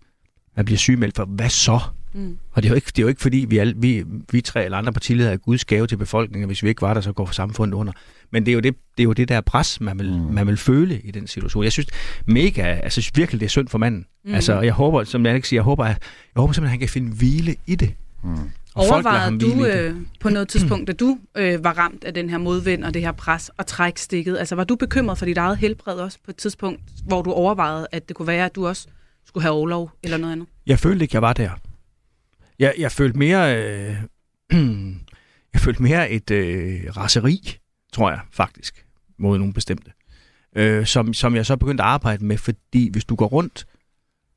man bliver sygemeldt for, hvad så? Mm. Og det er, jo ikke, det er jo ikke fordi, vi, alle, vi, vi tre eller andre partiledere er Guds gave til befolkningen, hvis vi ikke var der, så går samfundet under. Men det er jo det, det, er jo det der pres, man vil, mm. man vil føle i den situation. Jeg synes mega, altså, synes virkelig, det er synd for manden. Mm. Altså, jeg håber, som jeg ikke siger, jeg håber, jeg, jeg håber simpelthen, at han kan finde hvile i det. Mm. Overvejede du øh, på noget tidspunkt, da du øh, var ramt af den her modvind og det her pres og træk stikket, altså var du bekymret for dit eget helbred også på et tidspunkt, hvor du overvejede, at det kunne være, at du også skulle have overlov eller noget andet? Jeg følte ikke, jeg var der. Jeg, jeg følte mere... Øh, (clears throat) jeg følte mere et øh, raseri, tror jeg faktisk, mod nogle bestemte. Øh, som, som jeg så begyndte at arbejde med, fordi hvis du går rundt,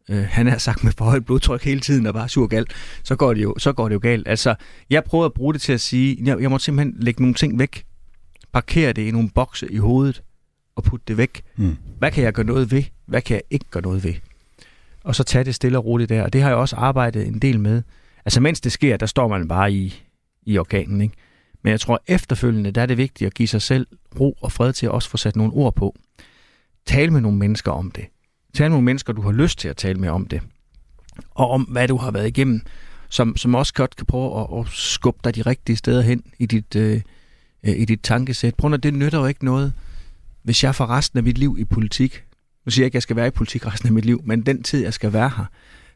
øh, han har sagt med for højt blodtryk hele tiden og bare sur galt, så går det jo, så går det jo galt. Altså, jeg prøvede at bruge det til at sige, jeg, jeg må simpelthen lægge nogle ting væk, parkere det i nogle bokse i hovedet og putte det væk. Mm. Hvad kan jeg gøre noget ved? Hvad kan jeg ikke gøre noget ved? Og så tage det stille og roligt der. Og det har jeg også arbejdet en del med. Altså mens det sker, der står man bare i, i organen, ikke? Men jeg tror efterfølgende, der er det vigtigt at give sig selv ro og fred til at også få sat nogle ord på. Tal med nogle mennesker om det. Tal med nogle mennesker, du har lyst til at tale med om det. Og om, hvad du har været igennem, som, som også godt kan prøve at, at skubbe dig de rigtige steder hen i dit, øh, øh i dit tankesæt. Prøv at det nytter jo ikke noget, hvis jeg for resten af mit liv i politik. Nu siger jeg ikke, at jeg skal være i politik resten af mit liv, men den tid, jeg skal være her,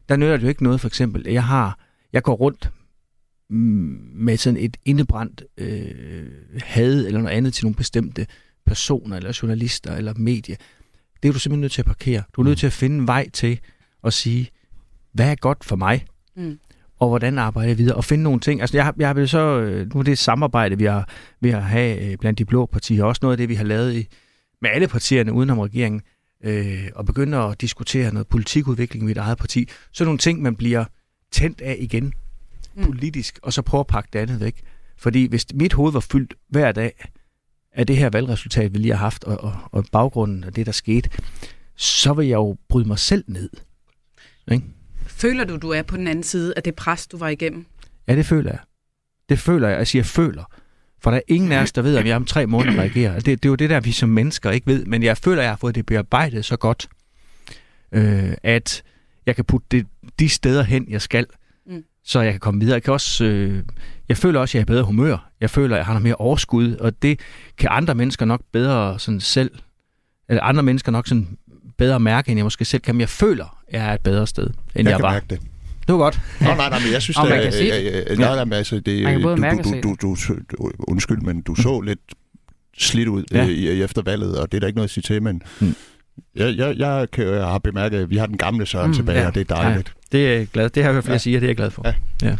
der nytter det jo ikke noget, for eksempel, jeg har jeg går rundt med sådan et indebrændt øh, had eller noget andet til nogle bestemte personer, eller journalister, eller medier. Det er du simpelthen nødt til at parkere. Du er nødt til at finde en vej til at sige, hvad er godt for mig? Mm. Og hvordan arbejder jeg videre? Og finde nogle ting. Altså, jeg, jeg vil så, øh, nu er det samarbejde, vi har, vi har have øh, blandt de blå partier, også noget af det, vi har lavet i, med alle partierne udenom regeringen, øh, og begynde at diskutere noget politikudvikling i mit eget parti. Så nogle ting, man bliver tændt af igen mm. politisk, og så prøve at pakke det andet væk. Fordi hvis mit hoved var fyldt hver dag af det her valgresultat, vi lige har haft, og, og, og baggrunden af det, der skete, så vil jeg jo bryde mig selv ned. Ikke? Føler du, du er på den anden side af det pres, du var igennem? Ja, det føler jeg. Det føler jeg. Jeg siger føler. For der er ingen af os, der ved, om jeg om tre måneder reagerer. Det, det er jo det der, vi som mennesker ikke ved. Men jeg føler, jeg har fået det bearbejdet så godt, øh, at jeg kan putte det, de steder hen, jeg skal. Så jeg kan komme videre. Jeg, kan også, øh, jeg føler også, at jeg er bedre humør. Jeg føler, at jeg har noget mere overskud, og det kan andre mennesker nok bedre sådan selv, eller andre mennesker nok sådan bedre mærke, end jeg måske selv kan. Men jeg føler, at jeg er et bedre sted, end jeg, jeg kan var. Mærke det. Det var godt. Nå, nej, nej, men jeg synes, Og man det, kan øh, øh, nej, nej, men altså, det, både du, du, du, du, undskyld, men du så lidt slidt ud Ja. ja. i, i efter valget, og det er der ikke noget at sige til, men Mm. jeg, jeg, jeg, kan, jeg har bemærket, at vi har den gamle Søren Mm, tilbage, ja. ja. og det er dejligt. Det er jeg glad. Det har jeg hørt flere Ja. sige, og det er jeg glad for. Ja. ja.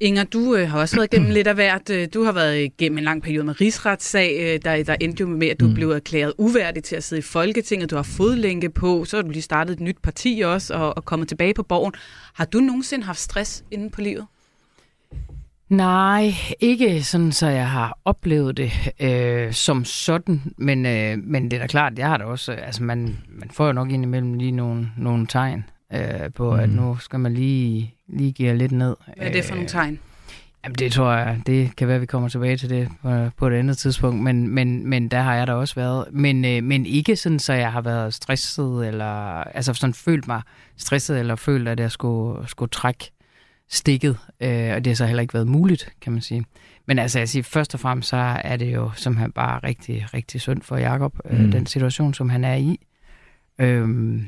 Inger, du øh, har også været igennem lidt af hvert. Øh, Du har været igennem en lang periode med rigsretssag, øh, der, der endte jo med, at du mm. blev erklæret uværdig til at sidde i Folketinget. Du har fodlænke på, så har du lige startet et nyt parti også, og, og kommet tilbage på borgen. Har du nogensinde haft stress inden på livet? Nej, ikke sådan, så jeg har oplevet det øh, som sådan, men, øh, men det er da klart, jeg har da også, altså man, man får jo nok indimellem lige nogle, nogle tegn øh, på, mm. at nu skal man lige, lige give lidt ned. Hvad er det for nogle tegn? Jamen det tror jeg, det kan være, at vi kommer tilbage til det på, på et andet tidspunkt, men, men, men der har jeg da også været. Men, øh, men ikke sådan, så jeg har været stresset, eller altså sådan følt mig stresset, eller følt, at jeg skulle, skulle trække stikket, øh, og det har så heller ikke været muligt, kan man sige. Men altså, jeg siger, først og fremmest, så er det jo simpelthen bare rigtig, rigtig synd for Jakob øh, Mm. den situation, som han er i. Øhm,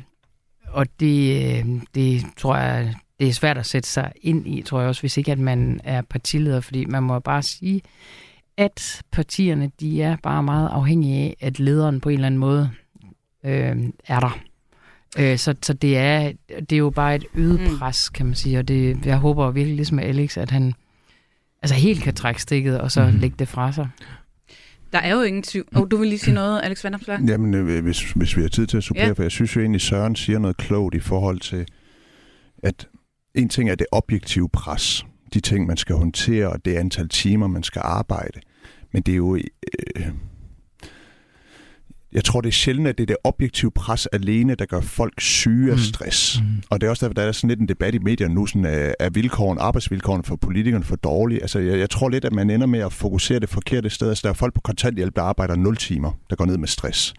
og det, øh, det tror jeg, det er svært at sætte sig ind i, tror jeg også, hvis ikke at man er partileder, fordi man må bare sige, at partierne, de er bare meget afhængige af, at lederen på en eller anden måde øh, er der. Øh, så, så det er, det er jo bare et øget Mm. pres, kan man sige, og det, jeg håber virkelig ligesom Alex, at han altså helt kan trække stikket, og så mm. lægge det fra sig. Der er jo ingen tvivl. Oh, du vil lige sige noget, Alex Vanderslag? Jamen, øh, hvis, hvis vi har tid til at supplere, ja. for jeg synes jo egentlig, Søren siger noget klogt i forhold til, at en ting er det objektive pres, de ting, man skal håndtere, og det antal timer, man skal arbejde. Men det er jo... Øh, jeg tror, det er sjældent, at det er det objektive pres alene, der gør folk syge af Mm. stress. Mm. Og det er også derfor, der er sådan lidt en debat i medierne nu, sådan, er, er vilkårene, arbejdsvilkårene for politikerne for dårlige. Altså, jeg, jeg tror lidt, at man ender med at fokusere det forkerte sted. Altså, der er folk på kontanthjælp, der arbejder 0 timer, der går ned med stress.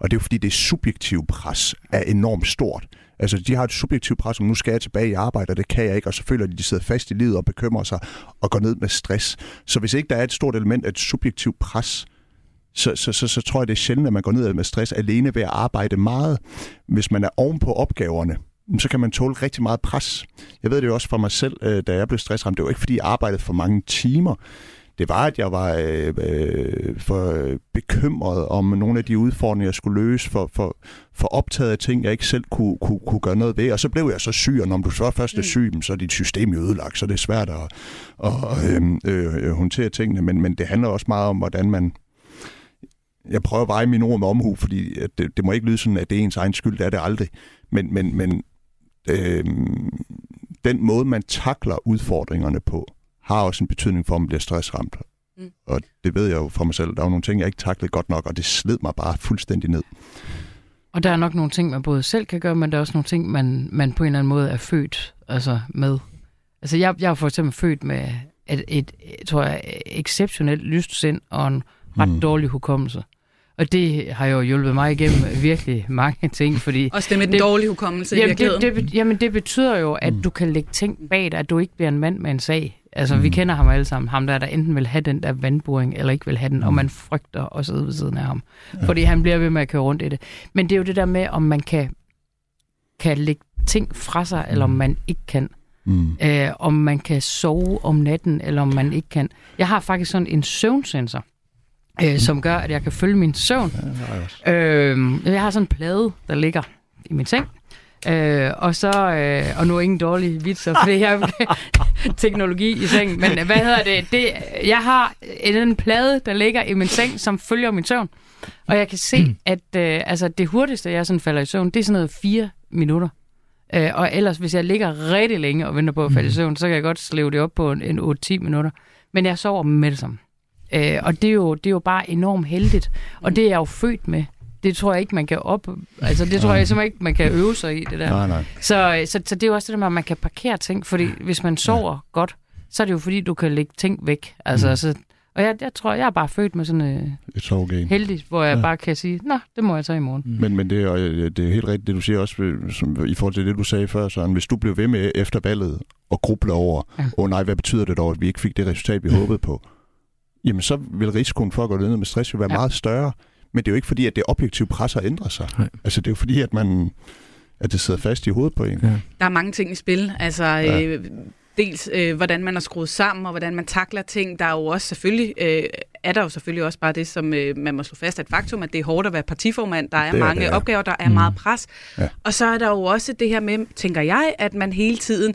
Og det er jo fordi, det subjektive pres er enormt stort. Altså, de har et subjektivt pres, om nu skal jeg tilbage i arbejde, og det kan jeg ikke, og så føler de, at de sidder fast i livet og bekymrer sig og går ned med stress. Så hvis ikke der er et stort element af et subjektivt pres, så, så, så, så tror jeg, det er sjældent, at man går ned med stress alene ved at arbejde meget. Hvis man er oven på opgaverne, så kan man tåle rigtig meget pres. Jeg ved det jo også fra mig selv, øh, da jeg blev stressramt. Det var ikke, fordi jeg arbejdede for mange timer. Det var, at jeg var øh, øh, for øh, bekymret om nogle af de udfordringer, jeg skulle løse, for, for, for optaget af ting, jeg ikke selv kunne, kunne, kunne gøre noget ved. Og så blev jeg så syg, og når du så først er syg, så er dit system jo ødelagt, så det er svært at, at øh, øh, håndtere tingene. Men, men det handler også meget om, hvordan man jeg prøver at veje mine ord med omhu, fordi det, det må ikke lyde sådan, at det er ens egen skyld, det er det aldrig. Men, men, men øh, den måde, man takler udfordringerne på, har også en betydning for, om man bliver stressramt. Mm. Og det ved jeg jo fra mig selv. Der er jo nogle ting, jeg ikke taklede godt nok, og det sled mig bare fuldstændig ned. Og der er nok nogle ting, man både selv kan gøre, men der er også nogle ting, man, man på en eller anden måde er født altså med. Altså jeg, jeg er for eksempel født med et, et, et tror jeg, exceptionelt lyst sind og en ret. Mm. dårlig hukommelse. Og det har jo hjulpet mig igennem virkelig mange ting, fordi Også det med den Det- dårlige hukommelse i jamen, det, virkeligheden. det, bet- jamen det betyder jo, at Mm. du kan lægge ting bag dig, at du ikke bliver en mand med en sag. Altså, Mm. vi kender ham alle sammen. Ham der, der enten vil have den der vandboring, eller ikke vil have den, og Mm. man frygter at sidde ved siden af ham. Fordi han bliver ved med at køre rundt i det. Men det er jo det der med, om man kan, kan lægge ting fra sig, eller om man ikke kan. Mm. Øh, om man kan sove om natten, eller om man ikke kan. Jeg har faktisk sådan en søvnsensor, øh, som gør, at jeg kan følge min søvn. Ja, det. Øh, jeg har sådan en plade, der ligger i min seng. Øh, og så, øh, og nu er ingen dårlige vitser, fordi jeg har (laughs) teknologi i sengen, men hvad hedder det? det? Jeg har en plade, der ligger i min seng, som følger min søvn. Og jeg kan se, at øh, altså, det hurtigste, jeg sådan falder i søvn, det er sådan noget fire minutter. Øh, og ellers, hvis jeg ligger rigtig længe og venter på at falde i søvn, så kan jeg godt slæve det op på en, en 8-10 minutter. Men jeg sover med det samme. Øh, og det er, jo, det er jo bare enormt heldigt. Og det er jeg jo født med. Det tror jeg ikke, man kan op... Altså, det tror jeg simpelthen ikke, man kan øve sig i, det der. Nej, nej. Så, så, så det er jo også det der med, at man kan parkere ting. Fordi hvis man sover godt, så er det jo fordi, du kan lægge ting væk. Altså, Mm. så, og jeg, jeg tror, jeg er bare født med sådan øh, Et sovgen. heldigt, hvor jeg Ja. ja. bare kan sige, nå, det må jeg så i morgen. Men, men det, er, øh, det er helt rigtigt, det du siger også, øh, som, i forhold til det, du sagde før, Søren. Hvis du blev ved med efter valget og gruble over, åh Ja. oh, nej, hvad betyder det dog, at vi ikke fik det resultat, vi (laughs) håbede på? Jamen, så vil risikoen for at gå ned med stress jo være Ja. meget større. Men det er jo ikke fordi, at det objektive pres har ændret sig. Nej. Altså, det er jo fordi, at man at det sidder fast i hovedet på en. Ja. Der er mange ting i spil. Altså, Ja. øh, dels øh, hvordan man er skruet sammen, og hvordan man takler ting. Der er jo også selvfølgelig, øh, er der jo selvfølgelig også bare det, som øh, man må slå fast, at faktum, at det er hårdt at være partiformand. Der er, Det er mange det, ja. opgaver, der er Mm. meget pres. Ja. Og så er der jo også det her med, tænker jeg, at man hele tiden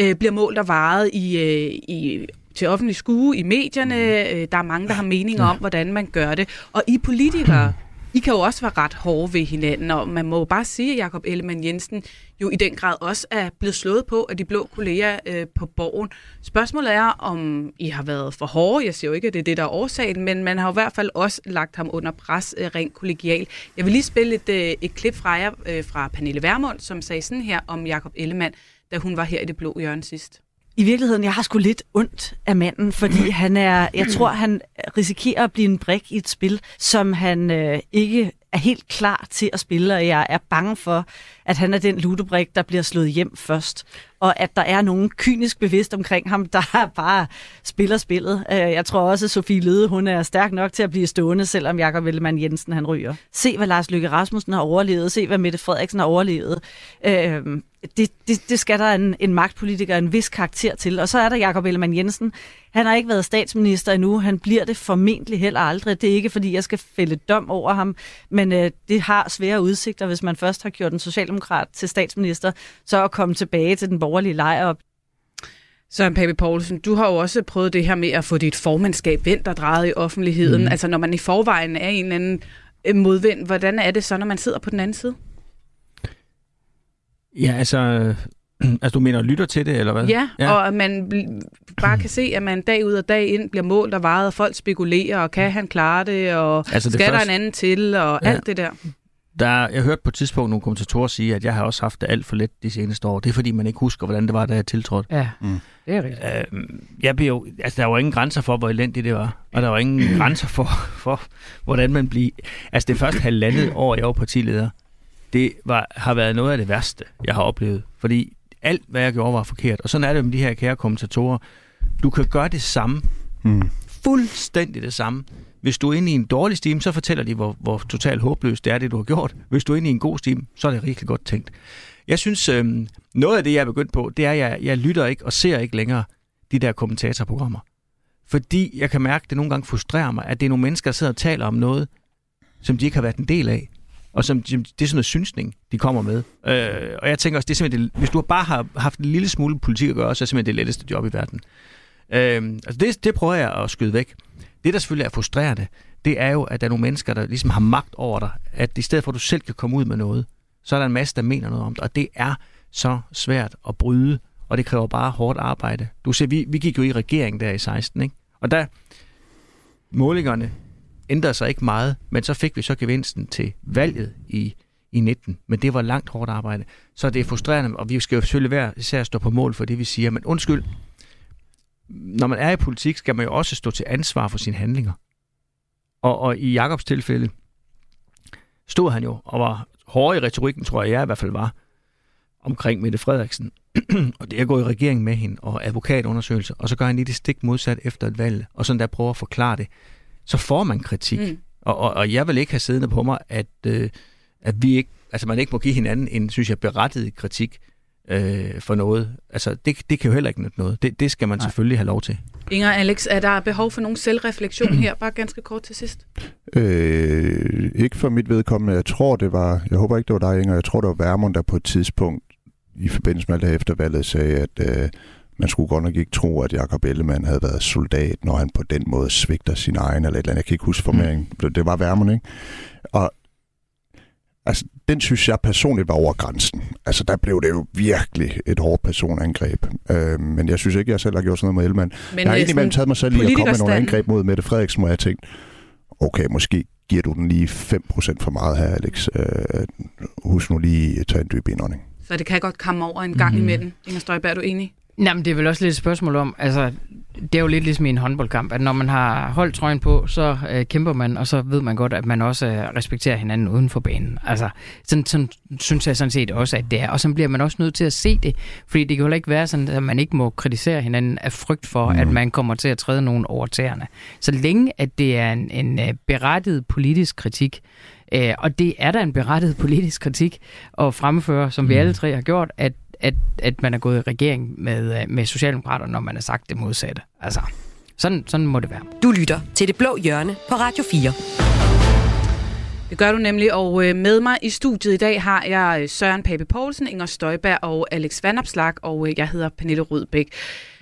øh, bliver målt og varet i, øh, i til offentlig skue i medierne. Øh, der er mange, der har meninger om, hvordan man gør det. Og I politikere, I kan jo også være ret hårde ved hinanden, og man må jo bare sige, at Jacob Ellemann Jensen jo i den grad også er blevet slået på af de blå kolleger øh, på borgen. Spørgsmålet er, om I har været for hårde. Jeg siger jo ikke, at det er det, der er årsagen, men man har jo i hvert fald også lagt ham under pres øh, rent kollegial. Jeg vil lige spille et, øh, et klip fra jer øh, fra Pernille Vermund, som sagde sådan her om Jacob Ellemann, da hun var her i det blå hjørne sidst. I virkeligheden, jeg har sgu lidt ondt af manden, fordi han er, jeg tror, han risikerer at blive en brik i et spil, som han øh, ikke er helt klar til at spille, og jeg er bange for, at han er den lutebrik, der bliver slået hjem først, og at der er nogen kynisk bevidst omkring ham, der (laughs) bare spiller spillet. Øh, Jeg tror også, at Sofie Løde, hun er stærk nok til at blive stående, selvom Jakob Ellemann Jensen han ryger. Se, hvad Lars Løkke Rasmussen har overlevet, se, hvad Mette Frederiksen har overlevet. Øh, det, det, det skal der en, en magtpolitiker en vis karakter til. Og så er der Jakob Ellemann Jensen. Han har ikke været statsminister endnu. Han bliver det formentlig heller aldrig. Det er ikke, fordi jeg skal fælde dom over ham, men øh, det har svære udsigter, hvis man først har gjort en socialdemokrat til statsminister, så at komme tilbage til den borgerlige lejr. Og Søren Pape Poulsen, du har jo også prøvet det her med at få dit formandskab vendt og drejet i offentligheden. Mm. Altså når man i forvejen er en eller anden øh, modvind, hvordan er det så, når man sidder på den anden side? Ja, altså, (clears throat) altså du mener lytter til det, eller hvad? Ja, ja. og at man bare kan se, at man dag ud og dag ind bliver målt og varet, og folk spekulerer, og kan han klare det, og altså det skal første... der en anden til, og ja. alt det der. Der, jeg hørte på et tidspunkt nogle kommentatorer sige, at jeg har også haft det alt for let de seneste år. Det er fordi, man ikke husker, hvordan det var, da jeg tiltrådte. Ja, mm. det er rigtigt. Øh, jeg blev, jo, altså, der var ingen grænser for, hvor elendigt det var. Og der var ingen (clears throat) grænser for, for, hvordan man bliver... Altså det første halvandet år, jeg var partileder, det var, har været noget af det værste, jeg har oplevet. Fordi alt, hvad jeg gjorde, var forkert. Og sådan er det med de her kære kommentatorer. Du kan gøre det samme. Mm. Fuldstændig det samme. Hvis du er inde i en dårlig stime, så fortæller de, hvor, hvor totalt håbløst det er, det du har gjort. Hvis du er inde i en god stime, så er det rigtig godt tænkt. Jeg synes, øh, noget af det, jeg er begyndt på, det er, at jeg, jeg lytter ikke og ser ikke længere de der kommentatorprogrammer. Fordi jeg kan mærke, at det nogle gange frustrerer mig, at det er nogle mennesker, der sidder og taler om noget, som de ikke har været en del af og som, det er sådan noget synsning, de kommer med. Øh, og jeg tænker også, det er simpelthen, det, hvis du bare har haft en lille smule politik at gøre, så er det simpelthen det letteste job i verden. Øh, altså det, det prøver jeg at skyde væk. Det, der selvfølgelig er frustrerende, det er jo, at der er nogle mennesker, der ligesom har magt over dig, at i stedet for, at du selv kan komme ud med noget, så er der en masse, der mener noget om det, og det er så svært at bryde, og det kræver bare hårdt arbejde. Du ser, vi, vi gik jo i regering der i 16, ikke? Og der, målingerne, ændrede sig ikke meget, men så fik vi så gevinsten til valget i, i 19. Men det var langt hårdt arbejde. Så det er frustrerende, og vi skal jo selvfølgelig være især stå på mål for det, vi siger. Men undskyld, når man er i politik, skal man jo også stå til ansvar for sine handlinger. Og, og i Jakobs tilfælde stod han jo og var hård i retorikken, tror jeg, jeg i hvert fald var, omkring Mette Frederiksen. (clears throat) og det er gået i regering med hende, og advokatundersøgelser, og så gør han lige det stik modsat efter et valg, og sådan der prøver at forklare det så får man kritik. Mm. Og, og, og jeg vil ikke have siddende på mig, at, øh, at vi ikke, altså man ikke må give hinanden en, synes jeg, berettiget kritik øh, for noget. Altså, det, det kan jo heller ikke nytte noget. Det, det skal man Nej. selvfølgelig have lov til. Inger Alex, er der behov for nogen selvreflektion her, bare ganske kort til sidst? Øh, ikke for mit vedkommende. Jeg tror, det var, jeg håber ikke, det var dig, Inger. Jeg tror, det var Værmund, der på et tidspunkt i forbindelse med alt det eftervalget sagde, at øh, man skulle godt nok ikke tro, at Jakob Ellemann havde været soldat, når han på den måde svigter sin egen, eller et eller andet. Jeg kan ikke huske formeringen. Mm. Det var Værmund, ikke? Og altså, den synes jeg personligt var over grænsen. Altså, der blev det jo virkelig et hårdt personangreb. Øh, men jeg synes ikke, jeg selv har gjort sådan noget med Ellemann. Men jeg har egentlig imellem taget mig selv i at komme med nogle angreb mod Mette Frederiksen, hvor jeg tænkt, okay, måske giver du den lige 5% for meget her, Alex. Øh, husk nu lige at tage en dyb indånding. Så det kan godt komme over en gang mm. imellem. Inger Støjberg, er du enig? Jamen, det er vel også lidt et spørgsmål om, altså, det er jo lidt ligesom i en håndboldkamp, at når man har holdt trøjen på, så øh, kæmper man, og så ved man godt, at man også øh, respekterer hinanden uden for banen. Altså, sådan, sådan synes jeg sådan set også, at det er. Og så bliver man også nødt til at se det, fordi det kan jo ikke være sådan, at man ikke må kritisere hinanden af frygt for, mm. at man kommer til at træde nogen over tæerne. Så længe, at det er en, en uh, berettiget politisk kritik, uh, og det er der en berettiget (laughs) politisk kritik at fremføre, som mm. vi alle tre har gjort, at at, at man er gået i regering med, øh, med Socialdemokraterne, når man har sagt det modsatte. Altså, sådan, sådan må det være. Du lytter til Det Blå Hjørne på Radio 4. Det gør du nemlig, og øh, med mig i studiet i dag har jeg øh, Søren Pape Poulsen, Inger Støjberg og Alex Vandopslag, og jeg hedder Pernille Rødbæk.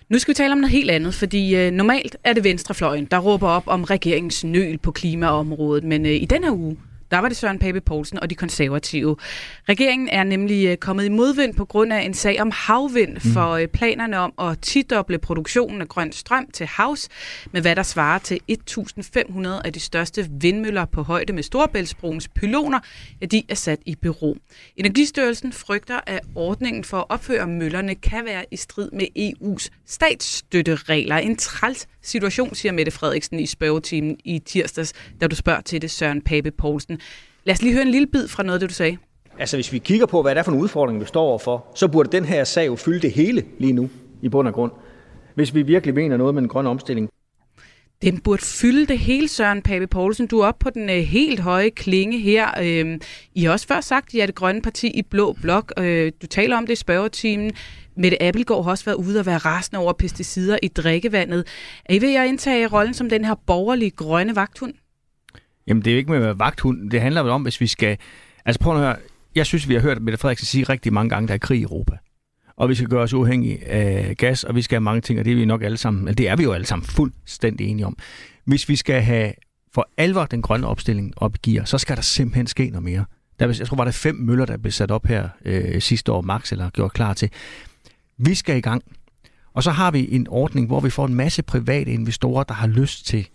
Nu skal vi tale om noget helt andet, fordi øh, normalt er det venstrefløjen, der råber op om regeringens nøl på klimaområdet, men øh, i denne uge, der var det Søren Pape Poulsen og de konservative. Regeringen er nemlig øh, kommet i modvind på grund af en sag om havvind mm. for øh, planerne om at tidoble produktionen af grøn strøm til havs, med hvad der svarer til 1.500 af de største vindmøller på højde med Storebæltsbroens pyloner, ja, de er sat i bero. Energistyrelsen frygter, at ordningen for at opføre møllerne kan være i strid med EU's statsstøtteregler. En træls situation, siger Mette Frederiksen i spørgetimen i tirsdags, da du spørger til det Søren Pape Poulsen. Lad os lige høre en lille bid fra noget af det, du sagde. Altså, hvis vi kigger på, hvad det er for en udfordring, vi står overfor, så burde den her sag jo fylde det hele lige nu, i bund og grund. Hvis vi virkelig mener noget med en grøn omstilling. Den burde fylde det hele, Søren Pape Poulsen. Du er oppe på den øh, helt høje klinge her. Øh, I har også før sagt, at I er det grønne parti i Blå Blok. Øh, du taler om det i spørgetimen. Mette Appelgaard har også været ude og være rasende over pesticider i drikkevandet. Er I ved at indtage rollen som den her borgerlige grønne vagthund? Jamen, det er jo ikke med at være vagthund. Det handler vel om, hvis vi skal... Altså, prøv at høre. Jeg synes, vi har hørt Mette Frederiksen sige rigtig mange gange, der er krig i Europa. Og vi skal gøre os uafhængige af gas, og vi skal have mange ting, og det er vi nok alle sammen, Altså, det er vi jo alle sammen fuldstændig enige om. Hvis vi skal have for alvor den grønne opstilling op i gear, så skal der simpelthen ske noget mere. Der, jeg tror, var der fem møller, der blev sat op her øh, sidste år, max, eller gjort klar til. Vi skal i gang. Og så har vi en ordning, hvor vi får en masse private investorer, der har lyst til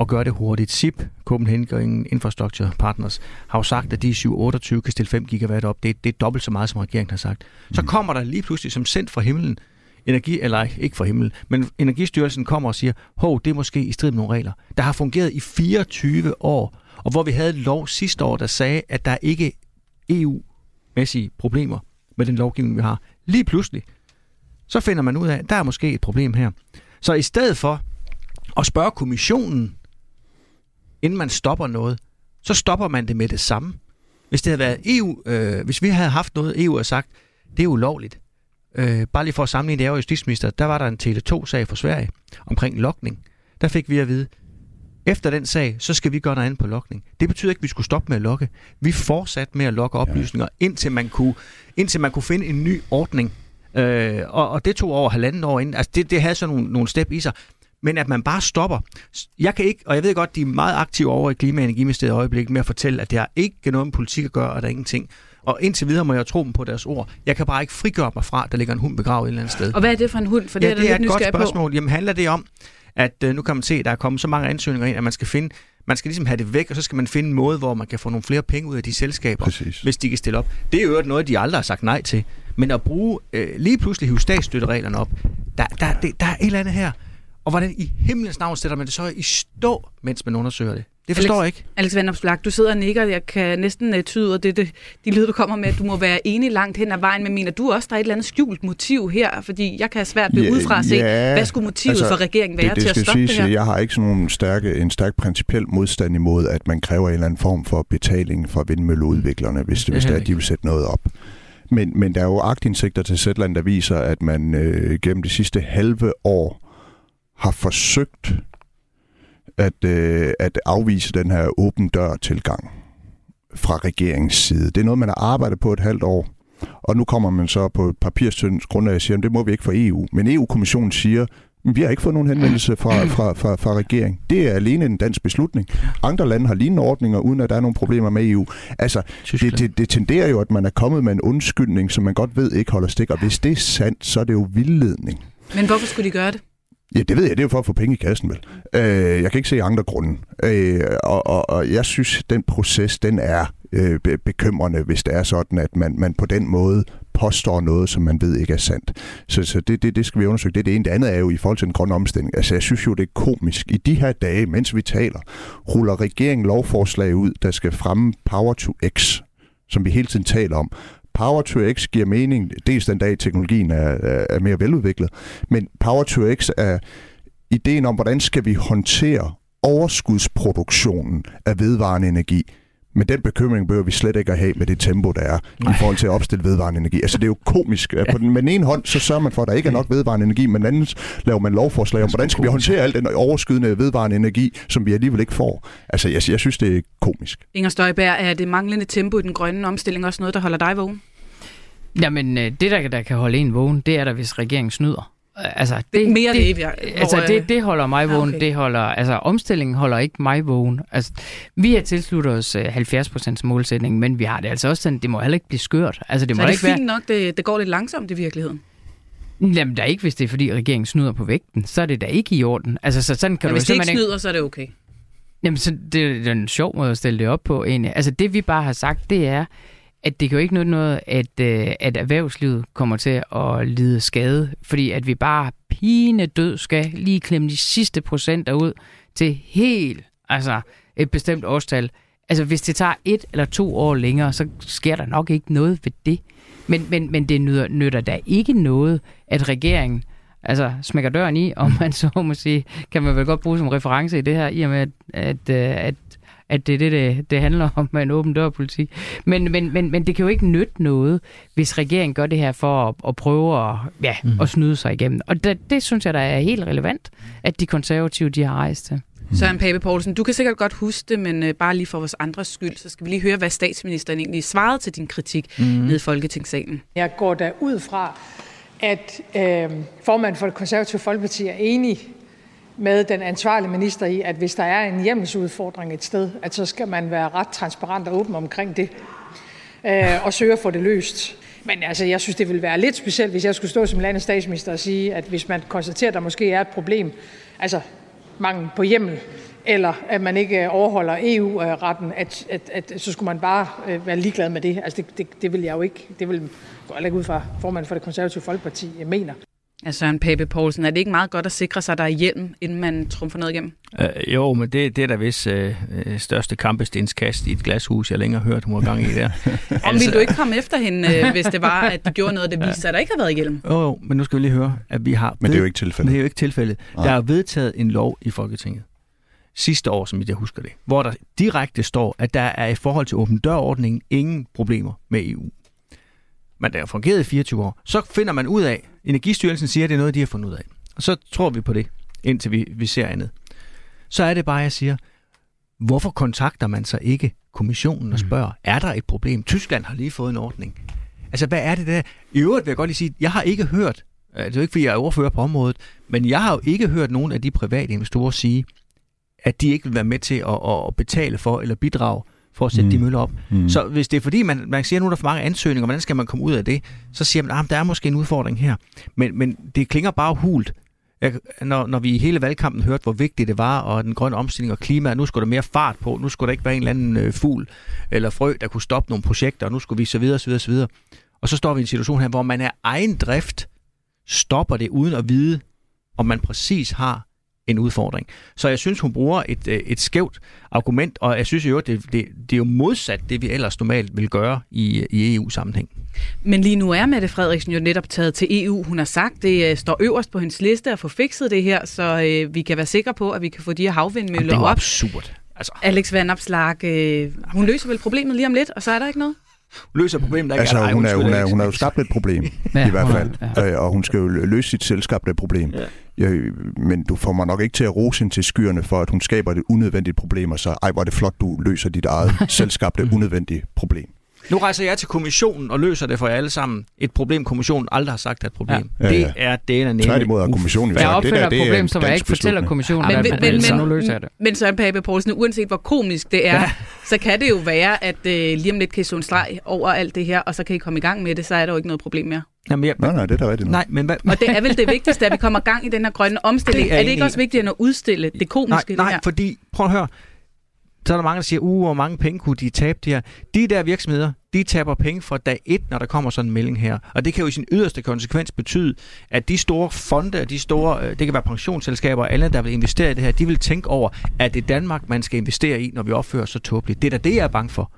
at gøre det hurtigt. SIP, Copenhagen Infrastructure Partners, har jo sagt, at de 728 kan stille 5 gigawatt op. Det, det er dobbelt så meget, som regeringen har sagt. Så Mm. kommer der lige pludselig som sendt fra himlen, energi, eller ikke fra himlen, men Energistyrelsen kommer og siger, hov, det er måske i strid med nogle regler. Der har fungeret i 24 år, og hvor vi havde et lov sidste år, der sagde, at der ikke EU-mæssige problemer med den lovgivning, vi har. Lige pludselig, så finder man ud af, at der er måske et problem her. Så i stedet for at spørge kommissionen, inden man stopper noget, så stopper man det med det samme. Hvis det havde været EU, øh, hvis vi havde haft noget, EU har sagt, det er ulovligt. Øh, bare lige for at sammenligne det, var justitsminister, der var der en Tele2-sag for Sverige omkring lokning. Der fik vi at vide, efter den sag, så skal vi gøre noget andet på lokning. Det betyder ikke, at vi skulle stoppe med at lokke. Vi fortsatte med at lokke oplysninger, indtil man kunne, indtil man kunne finde en ny ordning. Øh, og, og det tog over halvanden år inden. Altså det, det havde sådan nogle, nogle step i sig. Men at man bare stopper. Jeg kan ikke, og jeg ved godt, de er meget aktive over i Klima- og Energiministeriet i øjeblikket med at fortælle, at det har ikke noget med politik at gøre, og der er ingenting. Og indtil videre må jeg tro dem på deres ord. Jeg kan bare ikke frigøre mig fra, at der ligger en hund begravet et eller andet sted. Og hvad er det for en hund? For det ja, er, der det er et godt nysgerrig på. spørgsmål. Jamen handler det om, at øh, nu kan man se, at der er kommet så mange ansøgninger ind, at man skal finde, man skal ligesom have det væk, og så skal man finde en måde, hvor man kan få nogle flere penge ud af de selskaber, Præcis. hvis de kan stille op. Det er jo noget, de aldrig har sagt nej til. Men at bruge øh, lige pludselig hive statsstøttereglerne op, der, der, det, der er et eller andet her. Og hvordan i himlens navn sætter man det så i stå, mens man undersøger det? Det forstår Alex, jeg ikke. Alex Vandopslag, du sidder og nikker. Jeg kan næsten uh, tyde ud af det, det, de lyder, du kommer med, at du må være enig langt hen ad vejen. Men mener du også, der er et eller andet skjult motiv her? Fordi jeg kan have svært ved Ja, udefra at se, ja, hvad skulle motivet altså, for regeringen være det, det til at stoppe siges, det her? Jeg har ikke sådan nogen stærke, en stærk principiel modstand imod, at man kræver en eller anden form for betaling fra vindmølleudviklerne, hvis, det, hvis det er, at de vil sætte noget op. Men, men der er jo agtindsigter til Zetland, der viser, at man øh, gennem de sidste halve år har forsøgt at, øh, at afvise den her åben dør tilgang fra regeringens side. Det er noget, man har arbejdet på et halvt år, og nu kommer man så på et papirstynds grundlag og siger, at det må vi ikke for EU. Men EU-kommissionen siger, vi har ikke fået nogen henvendelse fra, (clears throat) fra, fra, fra regeringen. Det er alene en dansk beslutning. Andre lande har lignende ordninger, uden at der er nogen problemer med EU. Altså, det, det, det tenderer jo, at man er kommet med en undskyldning, som man godt ved ikke holder stik. Og hvis det er sandt, så er det jo vildledning. Men hvorfor skulle de gøre det? Ja, det ved jeg. Det er jo for at få penge i kassen, vel? Øh, jeg kan ikke se andre grunde. Øh, og, og, og jeg synes, den proces, den er øh, be- bekymrende, hvis det er sådan, at man, man på den måde påstår noget, som man ved ikke er sandt. Så, så det, det, det skal vi undersøge. Det er det ene. Det andet er jo i forhold til den grønne omstilling. Altså, jeg synes jo, det er komisk. I de her dage, mens vi taler, ruller regeringen lovforslag ud, der skal fremme Power to X, som vi hele tiden taler om. Power to X giver mening, dels den dag teknologien er, er, er mere veludviklet, men Power to X er ideen om, hvordan skal vi håndtere overskudsproduktionen af vedvarende energi. Men den bekymring behøver vi slet ikke at have med det tempo, der er Nej. i forhold til at opstille vedvarende energi. Altså det er jo komisk. Ja. På den, med den ene hånd, så sørger man for, at der ikke er nok vedvarende energi, men den anden laver man lovforslag om, hvordan skal vi håndtere al den overskydende vedvarende energi, som vi alligevel ikke får. Altså jeg, jeg synes, det er komisk. Inger Støjberg, er det manglende tempo i den grønne omstilling også noget, der holder dig vågen? Jamen, øh, det der, der kan holde en vågen, det er der, hvis regeringen snyder. Altså, det, Det er mere det, vi har- altså, hvor, øh, det, det holder mig ah, vågen. okay. Det holder, altså, omstillingen holder ikke mig vågen. Altså, vi har tilsluttet os øh, 70% målsætning, men vi har det altså også sådan, det må heller ikke blive skørt. Altså, det så må er det ikke være, fint nok, det, det går lidt langsomt i virkeligheden. Jamen, der er ikke, hvis det er, fordi regeringen snyder på vægten. Så er det da ikke i orden. Altså, så sådan kan Men du hvis de ikke snyder, så er det okay. Jamen, så det, det er en sjov måde at stille det op på, egentlig. Altså, det vi bare har sagt, det er, at det kan jo ikke nytte noget, at, øh, at erhvervslivet kommer til at lide skade, fordi at vi bare pine død skal lige klemme de sidste procenter ud til helt, altså et bestemt årstal. Altså, hvis det tager et eller to år længere, så sker der nok ikke noget ved det. Men, men, men det nytter, nytter da ikke noget, at regeringen altså smækker døren i, om man så må sige, kan man vel godt bruge som reference i det her, i og med, at, at, øh, at at det er det, det, det handler om med en åben dørpolitik. Men, men, men, men det kan jo ikke nytte noget, hvis regeringen gør det her for at, at prøve at, ja, mm. at snyde sig igennem. Og det, det synes jeg, der er helt relevant, at de konservative de har rejst til. Søren Pape Poulsen, du kan sikkert godt huske det, men øh, bare lige for vores andres skyld, så skal vi lige høre, hvad statsministeren egentlig svarede til din kritik mm. nede i Folketingssalen. Jeg går der ud fra, at øh, formanden for det konservative Folkeparti er enig med den ansvarlige minister i, at hvis der er en hjemmelsudfordring et sted, at så skal man være ret transparent og åben omkring det øh, og søge at få det løst. Men altså, jeg synes, det ville være lidt specielt, hvis jeg skulle stå som landets statsminister og sige, at hvis man konstaterer, at der måske er et problem, altså mangel på hjemmel, eller at man ikke overholder EU-retten, at, at, at så skulle man bare øh, være ligeglad med det. Altså det, det, det vil jeg jo ikke, det vil jeg ikke ud fra formanden for det konservative folkeparti jeg mener. Altså Søren Pape Poulsen, er det ikke meget godt at sikre sig, at der er hjelm, inden man trumfer noget igennem? Øh, jo, men det, det er da vist øh, øh største kampestenskast i et glashus, jeg længere hørt, hun var gang i der. (laughs) altså... Om ville du ikke komme efter hende, øh, hvis det var, at de gjorde noget, der viste sig, at der ikke har været hjelm? Jo, jo, men nu skal vi lige høre, at vi har... Men det er jo ikke tilfældet. Det er jo ikke tilfældet. Nej. Der er vedtaget en lov i Folketinget sidste år, som jeg husker det, hvor der direkte står, at der er i forhold til åben dørordningen ingen problemer med EU men der har fungeret i 24 år, så finder man ud af, Energistyrelsen siger, at det er noget, de har fundet ud af. Og så tror vi på det, indtil vi, vi ser andet. Så er det bare, jeg siger, hvorfor kontakter man så ikke kommissionen og mm. spørger, er der et problem? Tyskland har lige fået en ordning. Altså, hvad er det der? I øvrigt vil jeg godt lige sige, jeg har ikke hørt, øh, det er jo ikke, fordi jeg er overfører på området, men jeg har jo ikke hørt nogen af de private investorer sige, at de ikke vil være med til at, at betale for eller bidrage for at sætte mm. de møller op. Mm. Så hvis det er fordi, man, man siger, at nu er der for mange ansøgninger, hvordan skal man komme ud af det? Så siger man, at ah, der er måske en udfordring her. Men, men det klinger bare hult. Jeg, når, når vi i hele valgkampen hørte, hvor vigtigt det var, og den grønne omstilling og klima, nu skulle der mere fart på, nu skulle der ikke være en eller anden øh, fugl eller frø, der kunne stoppe nogle projekter, og nu skulle vi så videre, så videre, så videre. Og så står vi i en situation her, hvor man er egen drift stopper det uden at vide, om man præcis har en udfordring. Så jeg synes, hun bruger et, øh, et skævt argument, og jeg synes jo, det, det, det er jo modsat det, vi ellers normalt vil gøre i, i EU-sammenhæng. Men lige nu er Mette Frederiksen jo netop taget til EU. Hun har sagt, det øh, står øverst på hendes liste at få fikset det her, så øh, vi kan være sikre på, at vi kan få de her havvindmøller op. Det er absurd. Altså. Alex Van Opslag, øh, hun løser vel problemet lige om lidt, og så er der ikke noget? løser problemet, der ikke altså, er. Hun, er, hun, er, hun har jo skabt et problem, ja, i hvert fald. Ja. Øh, og hun skal jo løse sit selskabte problem. Ja. Ja, men du får mig nok ikke til at rose hende til skyerne for, at hun skaber et unødvendigt problem, og så, ej, hvor er det flot, du løser dit eget selskabte unødvendige problem. Nu rejser jeg til kommissionen og løser det for jer alle sammen. Et problem, kommissionen aldrig har sagt er et problem. Ja. Ja, ja. Det er det, der nævner. Tværtimod har kommissionen jo sagt, Jeg det der, det er et problem, som jeg ikke fortæller kommissionen. Men, men, men, men, nu løser jeg det. Men Søren Pape Poulsen, uanset hvor komisk det er, ja. så kan det jo være, at uh, lige om lidt kan I en streg over alt det her, og så kan I komme i gang med det, så er der jo ikke noget problem mere. Jamen, jeg, nej, nej, det er da rigtigt. Nej, men hvad, og det er vel det vigtigste, at vi kommer gang i den her grønne omstilling. Det er, er det ikke også vigtigt at udstille det komiske nej, nej, det her? Fordi, prøv at høre, så er der mange, der siger, uh, hvor mange penge kunne de tabe de her. De der virksomheder, de taber penge fra dag et, når der kommer sådan en melding her. Og det kan jo i sin yderste konsekvens betyde, at de store fonde, de store, øh, det kan være pensionsselskaber og alle, der vil investere i det her, de vil tænke over, at det er Danmark, man skal investere i, når vi opfører så tåbeligt. Det er da det, jeg er bange for.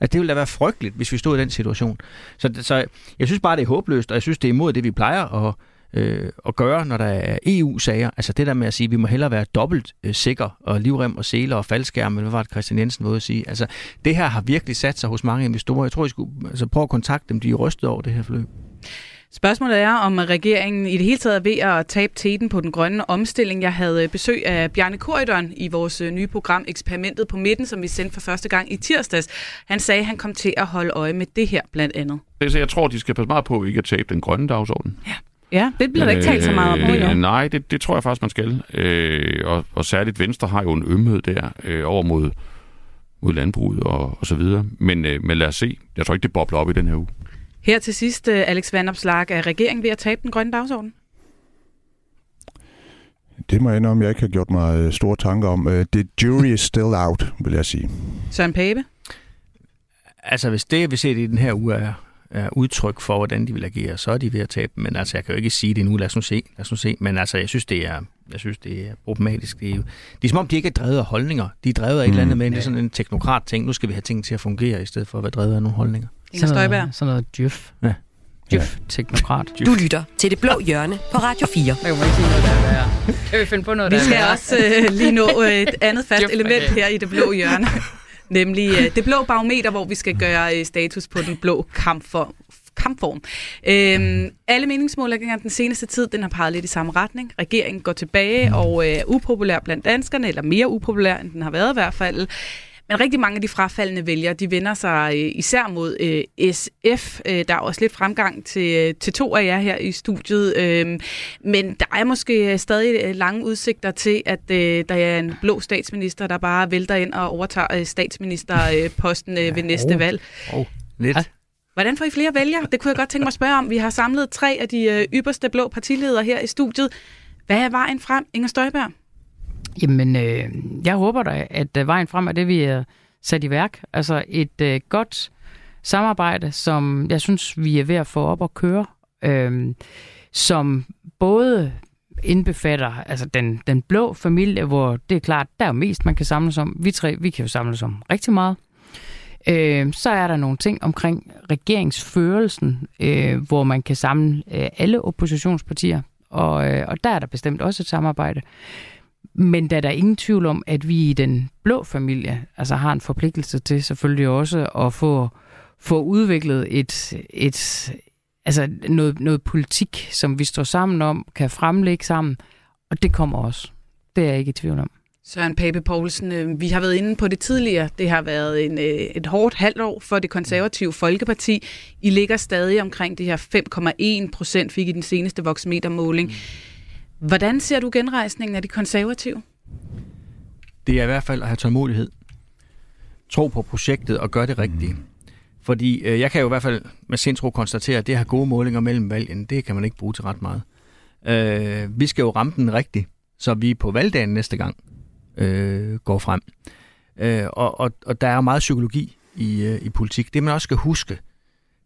At det ville da være frygteligt, hvis vi stod i den situation. Så, så jeg synes bare, det er håbløst, og jeg synes, det er imod det, vi plejer at øh, at gøre, når der er EU-sager. Altså det der med at sige, at vi må hellere være dobbelt øh, sikre, og livrem og seler og faldskærm, eller hvad var det Christian Jensen måde at sige. Altså det her har virkelig sat sig hos mange investorer. Jeg tror, I skulle altså, prøve at kontakte dem, de er rystet over det her forløb. Spørgsmålet er, om regeringen i det hele taget er ved at tabe teten på den grønne omstilling. Jeg havde besøg af Bjarne Korydon i vores øh, nye program Eksperimentet på midten, som vi sendte for første gang i tirsdags. Han sagde, at han kom til at holde øje med det her blandt andet. Jeg tror, de skal passe meget på ikke at tabe den grønne dagsorden. Ja. Ja, det bliver der ikke talt så meget om. Øh, nej, det, det tror jeg faktisk, man skal. Øh, og, og særligt Venstre har jo en ømhed der øh, over mod, mod landbruget og, og så videre. Men, øh, men lad os se. Jeg tror ikke, det bobler op i den her uge. Her til sidst, øh, Alex Vandopslag, er regeringen ved at tabe den grønne dagsorden? Det må jeg om, jeg ikke har gjort mig øh, store tanker om. Øh, the jury is still out, vil jeg sige. Søren Pape? Altså, hvis det, vi ser i den her uge, er, er udtryk for, hvordan de vil agere, så er de ved at tabe. Men altså, jeg kan jo ikke sige det nu. Lad os nu se. Lad os nu se. Men altså, jeg synes, det er, jeg synes, det er problematisk. Det er, jo, det er som om, de ikke er drevet af holdninger. De er drevet af et eller andet mm. med, det er sådan en teknokrat ting. Nu skal vi have ting til at fungere, i stedet for at være drevet af nogle holdninger. Inger Støjberg. Sådan noget djøf. Ja. Djøf-teknokrat. Du lytter til Det Blå Hjørne på Radio 4. Det kan ikke sige noget, der er værre. Kan vi finde på noget, Vi der er skal også øh, lige nå øh, et andet fast Djøf, element okay. her i det blå hjørne. (laughs) Nemlig øh, det blå barometer, hvor vi skal gøre øh, status på den blå kampform. kampform. Øhm, alle meningsmålinger den seneste tid, den har peget lidt i samme retning. Regeringen går tilbage og øh, er upopulær blandt danskerne, eller mere upopulær, end den har været i hvert fald. Men rigtig mange af de frafaldende vælgere, de vender sig øh, især mod øh, SF. Øh, der er også lidt fremgang til, øh, til to af jer her i studiet. Øh, men der er måske stadig lange udsigter til, at øh, der er en blå statsminister, der bare vælter ind og overtager øh, statsministerposten øh, (laughs) ved næste oh. valg. Oh, lidt. Hvordan får I flere vælgere? Det kunne jeg godt tænke mig at spørge om. Vi har samlet tre af de øh, ypperste blå partiledere her i studiet. Hvad er vejen frem, Inger Støjberg? Jamen, øh, jeg håber da, at øh, vejen frem er det, vi er sat i værk. Altså et øh, godt samarbejde, som jeg synes, vi er ved at få op og køre, øh, som både indbefatter altså den, den blå familie, hvor det er klart, der er jo mest, man kan samles om. Vi tre, vi kan jo samles om rigtig meget. Øh, så er der nogle ting omkring regeringsførelsen, øh, hvor man kan samle øh, alle oppositionspartier, og, øh, og der er der bestemt også et samarbejde. Men der er der ingen tvivl om, at vi i den blå familie altså har en forpligtelse til selvfølgelig også at få, få udviklet et, et, altså noget, noget politik, som vi står sammen om, kan fremlægge sammen, og det kommer også. Det er jeg ikke i tvivl om. Søren Pape Poulsen, øh, vi har været inde på det tidligere. Det har været en, øh, et hårdt halvt år for det konservative Folkeparti. I ligger stadig omkring det her 5,1 procent, fik i den seneste voksmetermåling. Hvordan ser du genrejsningen af de konservative? Det er i hvert fald at have tålmodighed. Tro på projektet og gøre det rigtige. Mm. Fordi øh, jeg kan jo i hvert fald med sindtro konstatere, at det have gode målinger mellem valgen, det kan man ikke bruge til ret meget. Øh, vi skal jo ramme den rigtigt, så vi på valgdagen næste gang øh, går frem. Øh, og, og, og der er meget psykologi i, øh, i politik. Det man også skal huske,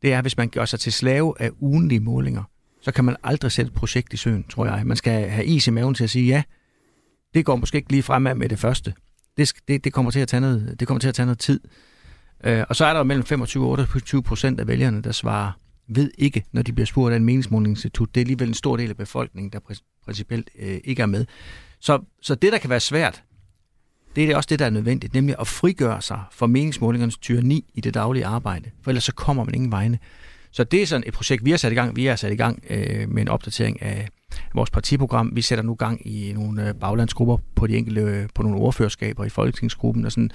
det er, hvis man gør sig til slave af ugenlige målinger, så kan man aldrig sætte et projekt i søen, tror jeg. Man skal have is i maven til at sige, ja, det går måske ikke lige fremad med det første. Det, det, det, kommer, til at tage noget, det kommer til at tage noget tid. Øh, og så er der mellem 25 og 28 procent af vælgerne, der svarer ved ikke, når de bliver spurgt af en meningsmålingsinstitut. Det er alligevel en stor del af befolkningen, der principielt øh, ikke er med. Så, så det, der kan være svært, det er også det, der er nødvendigt, nemlig at frigøre sig fra meningsmålingernes tyranni i det daglige arbejde. For ellers så kommer man ingen vegne. Så det er sådan et projekt, vi har sat i gang. Vi har sat i gang øh, med en opdatering af vores partiprogram. Vi sætter nu gang i nogle øh, baglandsgrupper på de enkelte, øh, på nogle ordførerskaber i folketingsgruppen, og sådan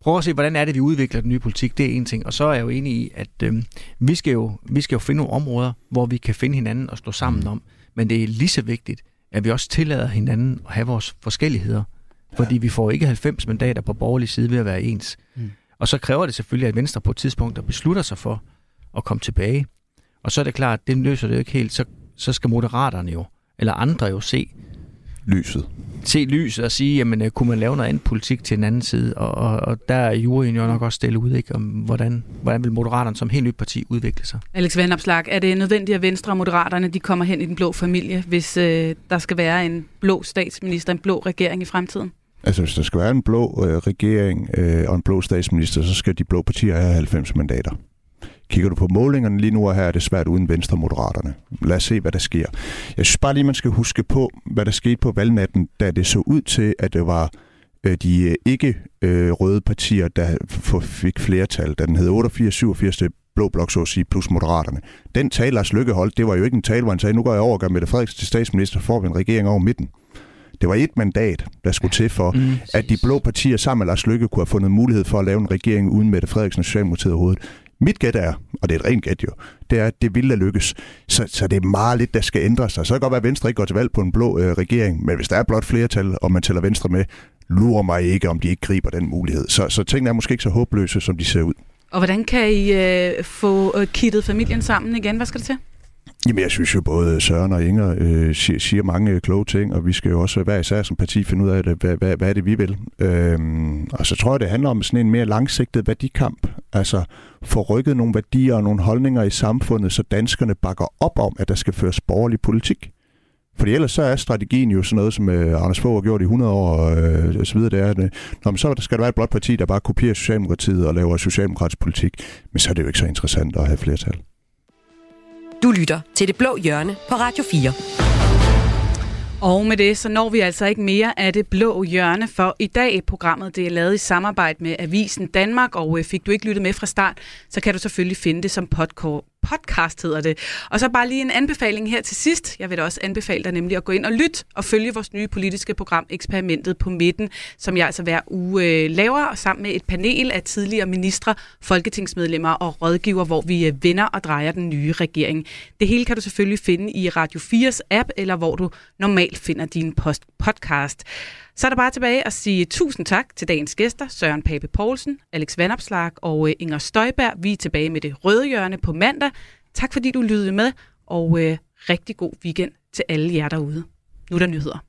prøve at se, hvordan er det, vi udvikler den nye politik. Det er en ting. Og så er jeg jo enig i, at øh, vi, skal jo, vi skal jo finde nogle områder, hvor vi kan finde hinanden og stå sammen om. Men det er lige så vigtigt, at vi også tillader hinanden at have vores forskelligheder. Fordi vi får ikke 90 mandater på borgerlig side ved at være ens. Mm. Og så kræver det selvfølgelig, at Venstre på et tidspunkt der beslutter sig for at komme tilbage. Og så er det klart, at det løser det jo ikke helt. Så, så skal moderaterne jo, eller andre jo se lyset. Se lyset og sige, jamen øh, kunne man lave noget andet politik til en anden side? Og, og, og der er juryen jo nok også stille ud, ikke? om hvordan, hvordan vil Moderaterne som helt nyt parti udvikle sig? Alex Vandopslag, er det nødvendigt, at Venstre og Moderaterne de kommer hen i den blå familie, hvis øh, der skal være en blå statsminister, en blå regering i fremtiden? Altså, hvis der skal være en blå øh, regering øh, og en blå statsminister, så skal de blå partier have 90 mandater. Kigger du på målingerne lige nu, og her er det svært uden Venstre Moderaterne. Lad os se, hvad der sker. Jeg synes bare lige, man skal huske på, hvad der skete på valgnatten, da det så ud til, at det var øh, de ikke øh, røde partier, der fik flertal. Da den hed 88-87, det blå blok, så at sige, plus Moderaterne. Den tale, Lars Lykke holdt, det var jo ikke en tale, hvor han sagde, nu går jeg over og gør Mette Frederiksen til statsminister, får vi en regering over midten. Det var et mandat, der skulle til for, mm, at de blå partier sammen med Lars Lykke kunne have fundet mulighed for at lave en regering uden Mette Frederiksen og Socialdemokratiet overhovedet. Mit gæt er, og det er et rent gæt jo, det er, at det ville lykkes. Så, så det er meget lidt, der skal ændre sig. Så kan det godt være, at Venstre ikke går til valg på en blå øh, regering, men hvis der er blot flertal, og man tæller Venstre med, lurer mig ikke, om de ikke griber den mulighed. Så, så tingene er måske ikke så håbløse, som de ser ud. Og hvordan kan I øh, få øh, kittet familien sammen igen? Hvad skal det til? Jamen, jeg synes jo, både Søren og Inger øh, siger, siger mange øh, kloge ting, og vi skal jo også hver især som parti finde ud af, det, hvad, hvad, hvad er det, vi vil. Øhm, og så tror jeg, det handler om sådan en mere langsigtet værdikamp. Altså få rykket nogle værdier og nogle holdninger i samfundet, så danskerne bakker op om, at der skal føres borgerlig politik. Fordi ellers så er strategien jo sådan noget, som øh, Anders Fogh har gjort i 100 år og, øh, og så videre. Det er, det. Øh, nå, men så skal der være et blot parti, der bare kopierer Socialdemokratiet og laver socialdemokratisk politik. Men så er det jo ikke så interessant at have flertal. Du lytter til Det Blå Hjørne på Radio 4. Og med det, så når vi altså ikke mere af det blå hjørne for i dag. Programmet det er lavet i samarbejde med Avisen Danmark, og øh, fik du ikke lyttet med fra start, så kan du selvfølgelig finde det som podcast podcast hedder det. Og så bare lige en anbefaling her til sidst. Jeg vil da også anbefale dig nemlig at gå ind og lytte og følge vores nye politiske program Eksperimentet på midten, som jeg altså hver uge øh, laver, og sammen med et panel af tidligere ministre, folketingsmedlemmer og rådgiver, hvor vi øh, vender og drejer den nye regering. Det hele kan du selvfølgelig finde i Radio 4's app, eller hvor du normalt finder din post podcast. Så er der bare tilbage at sige tusind tak til dagens gæster, Søren Pape Poulsen, Alex Vandopslag og øh, Inger Støjberg. Vi er tilbage med det røde hjørne på mandag. Tak fordi du lyttede med, og øh, rigtig god weekend til alle jer derude. Nu er der nyheder.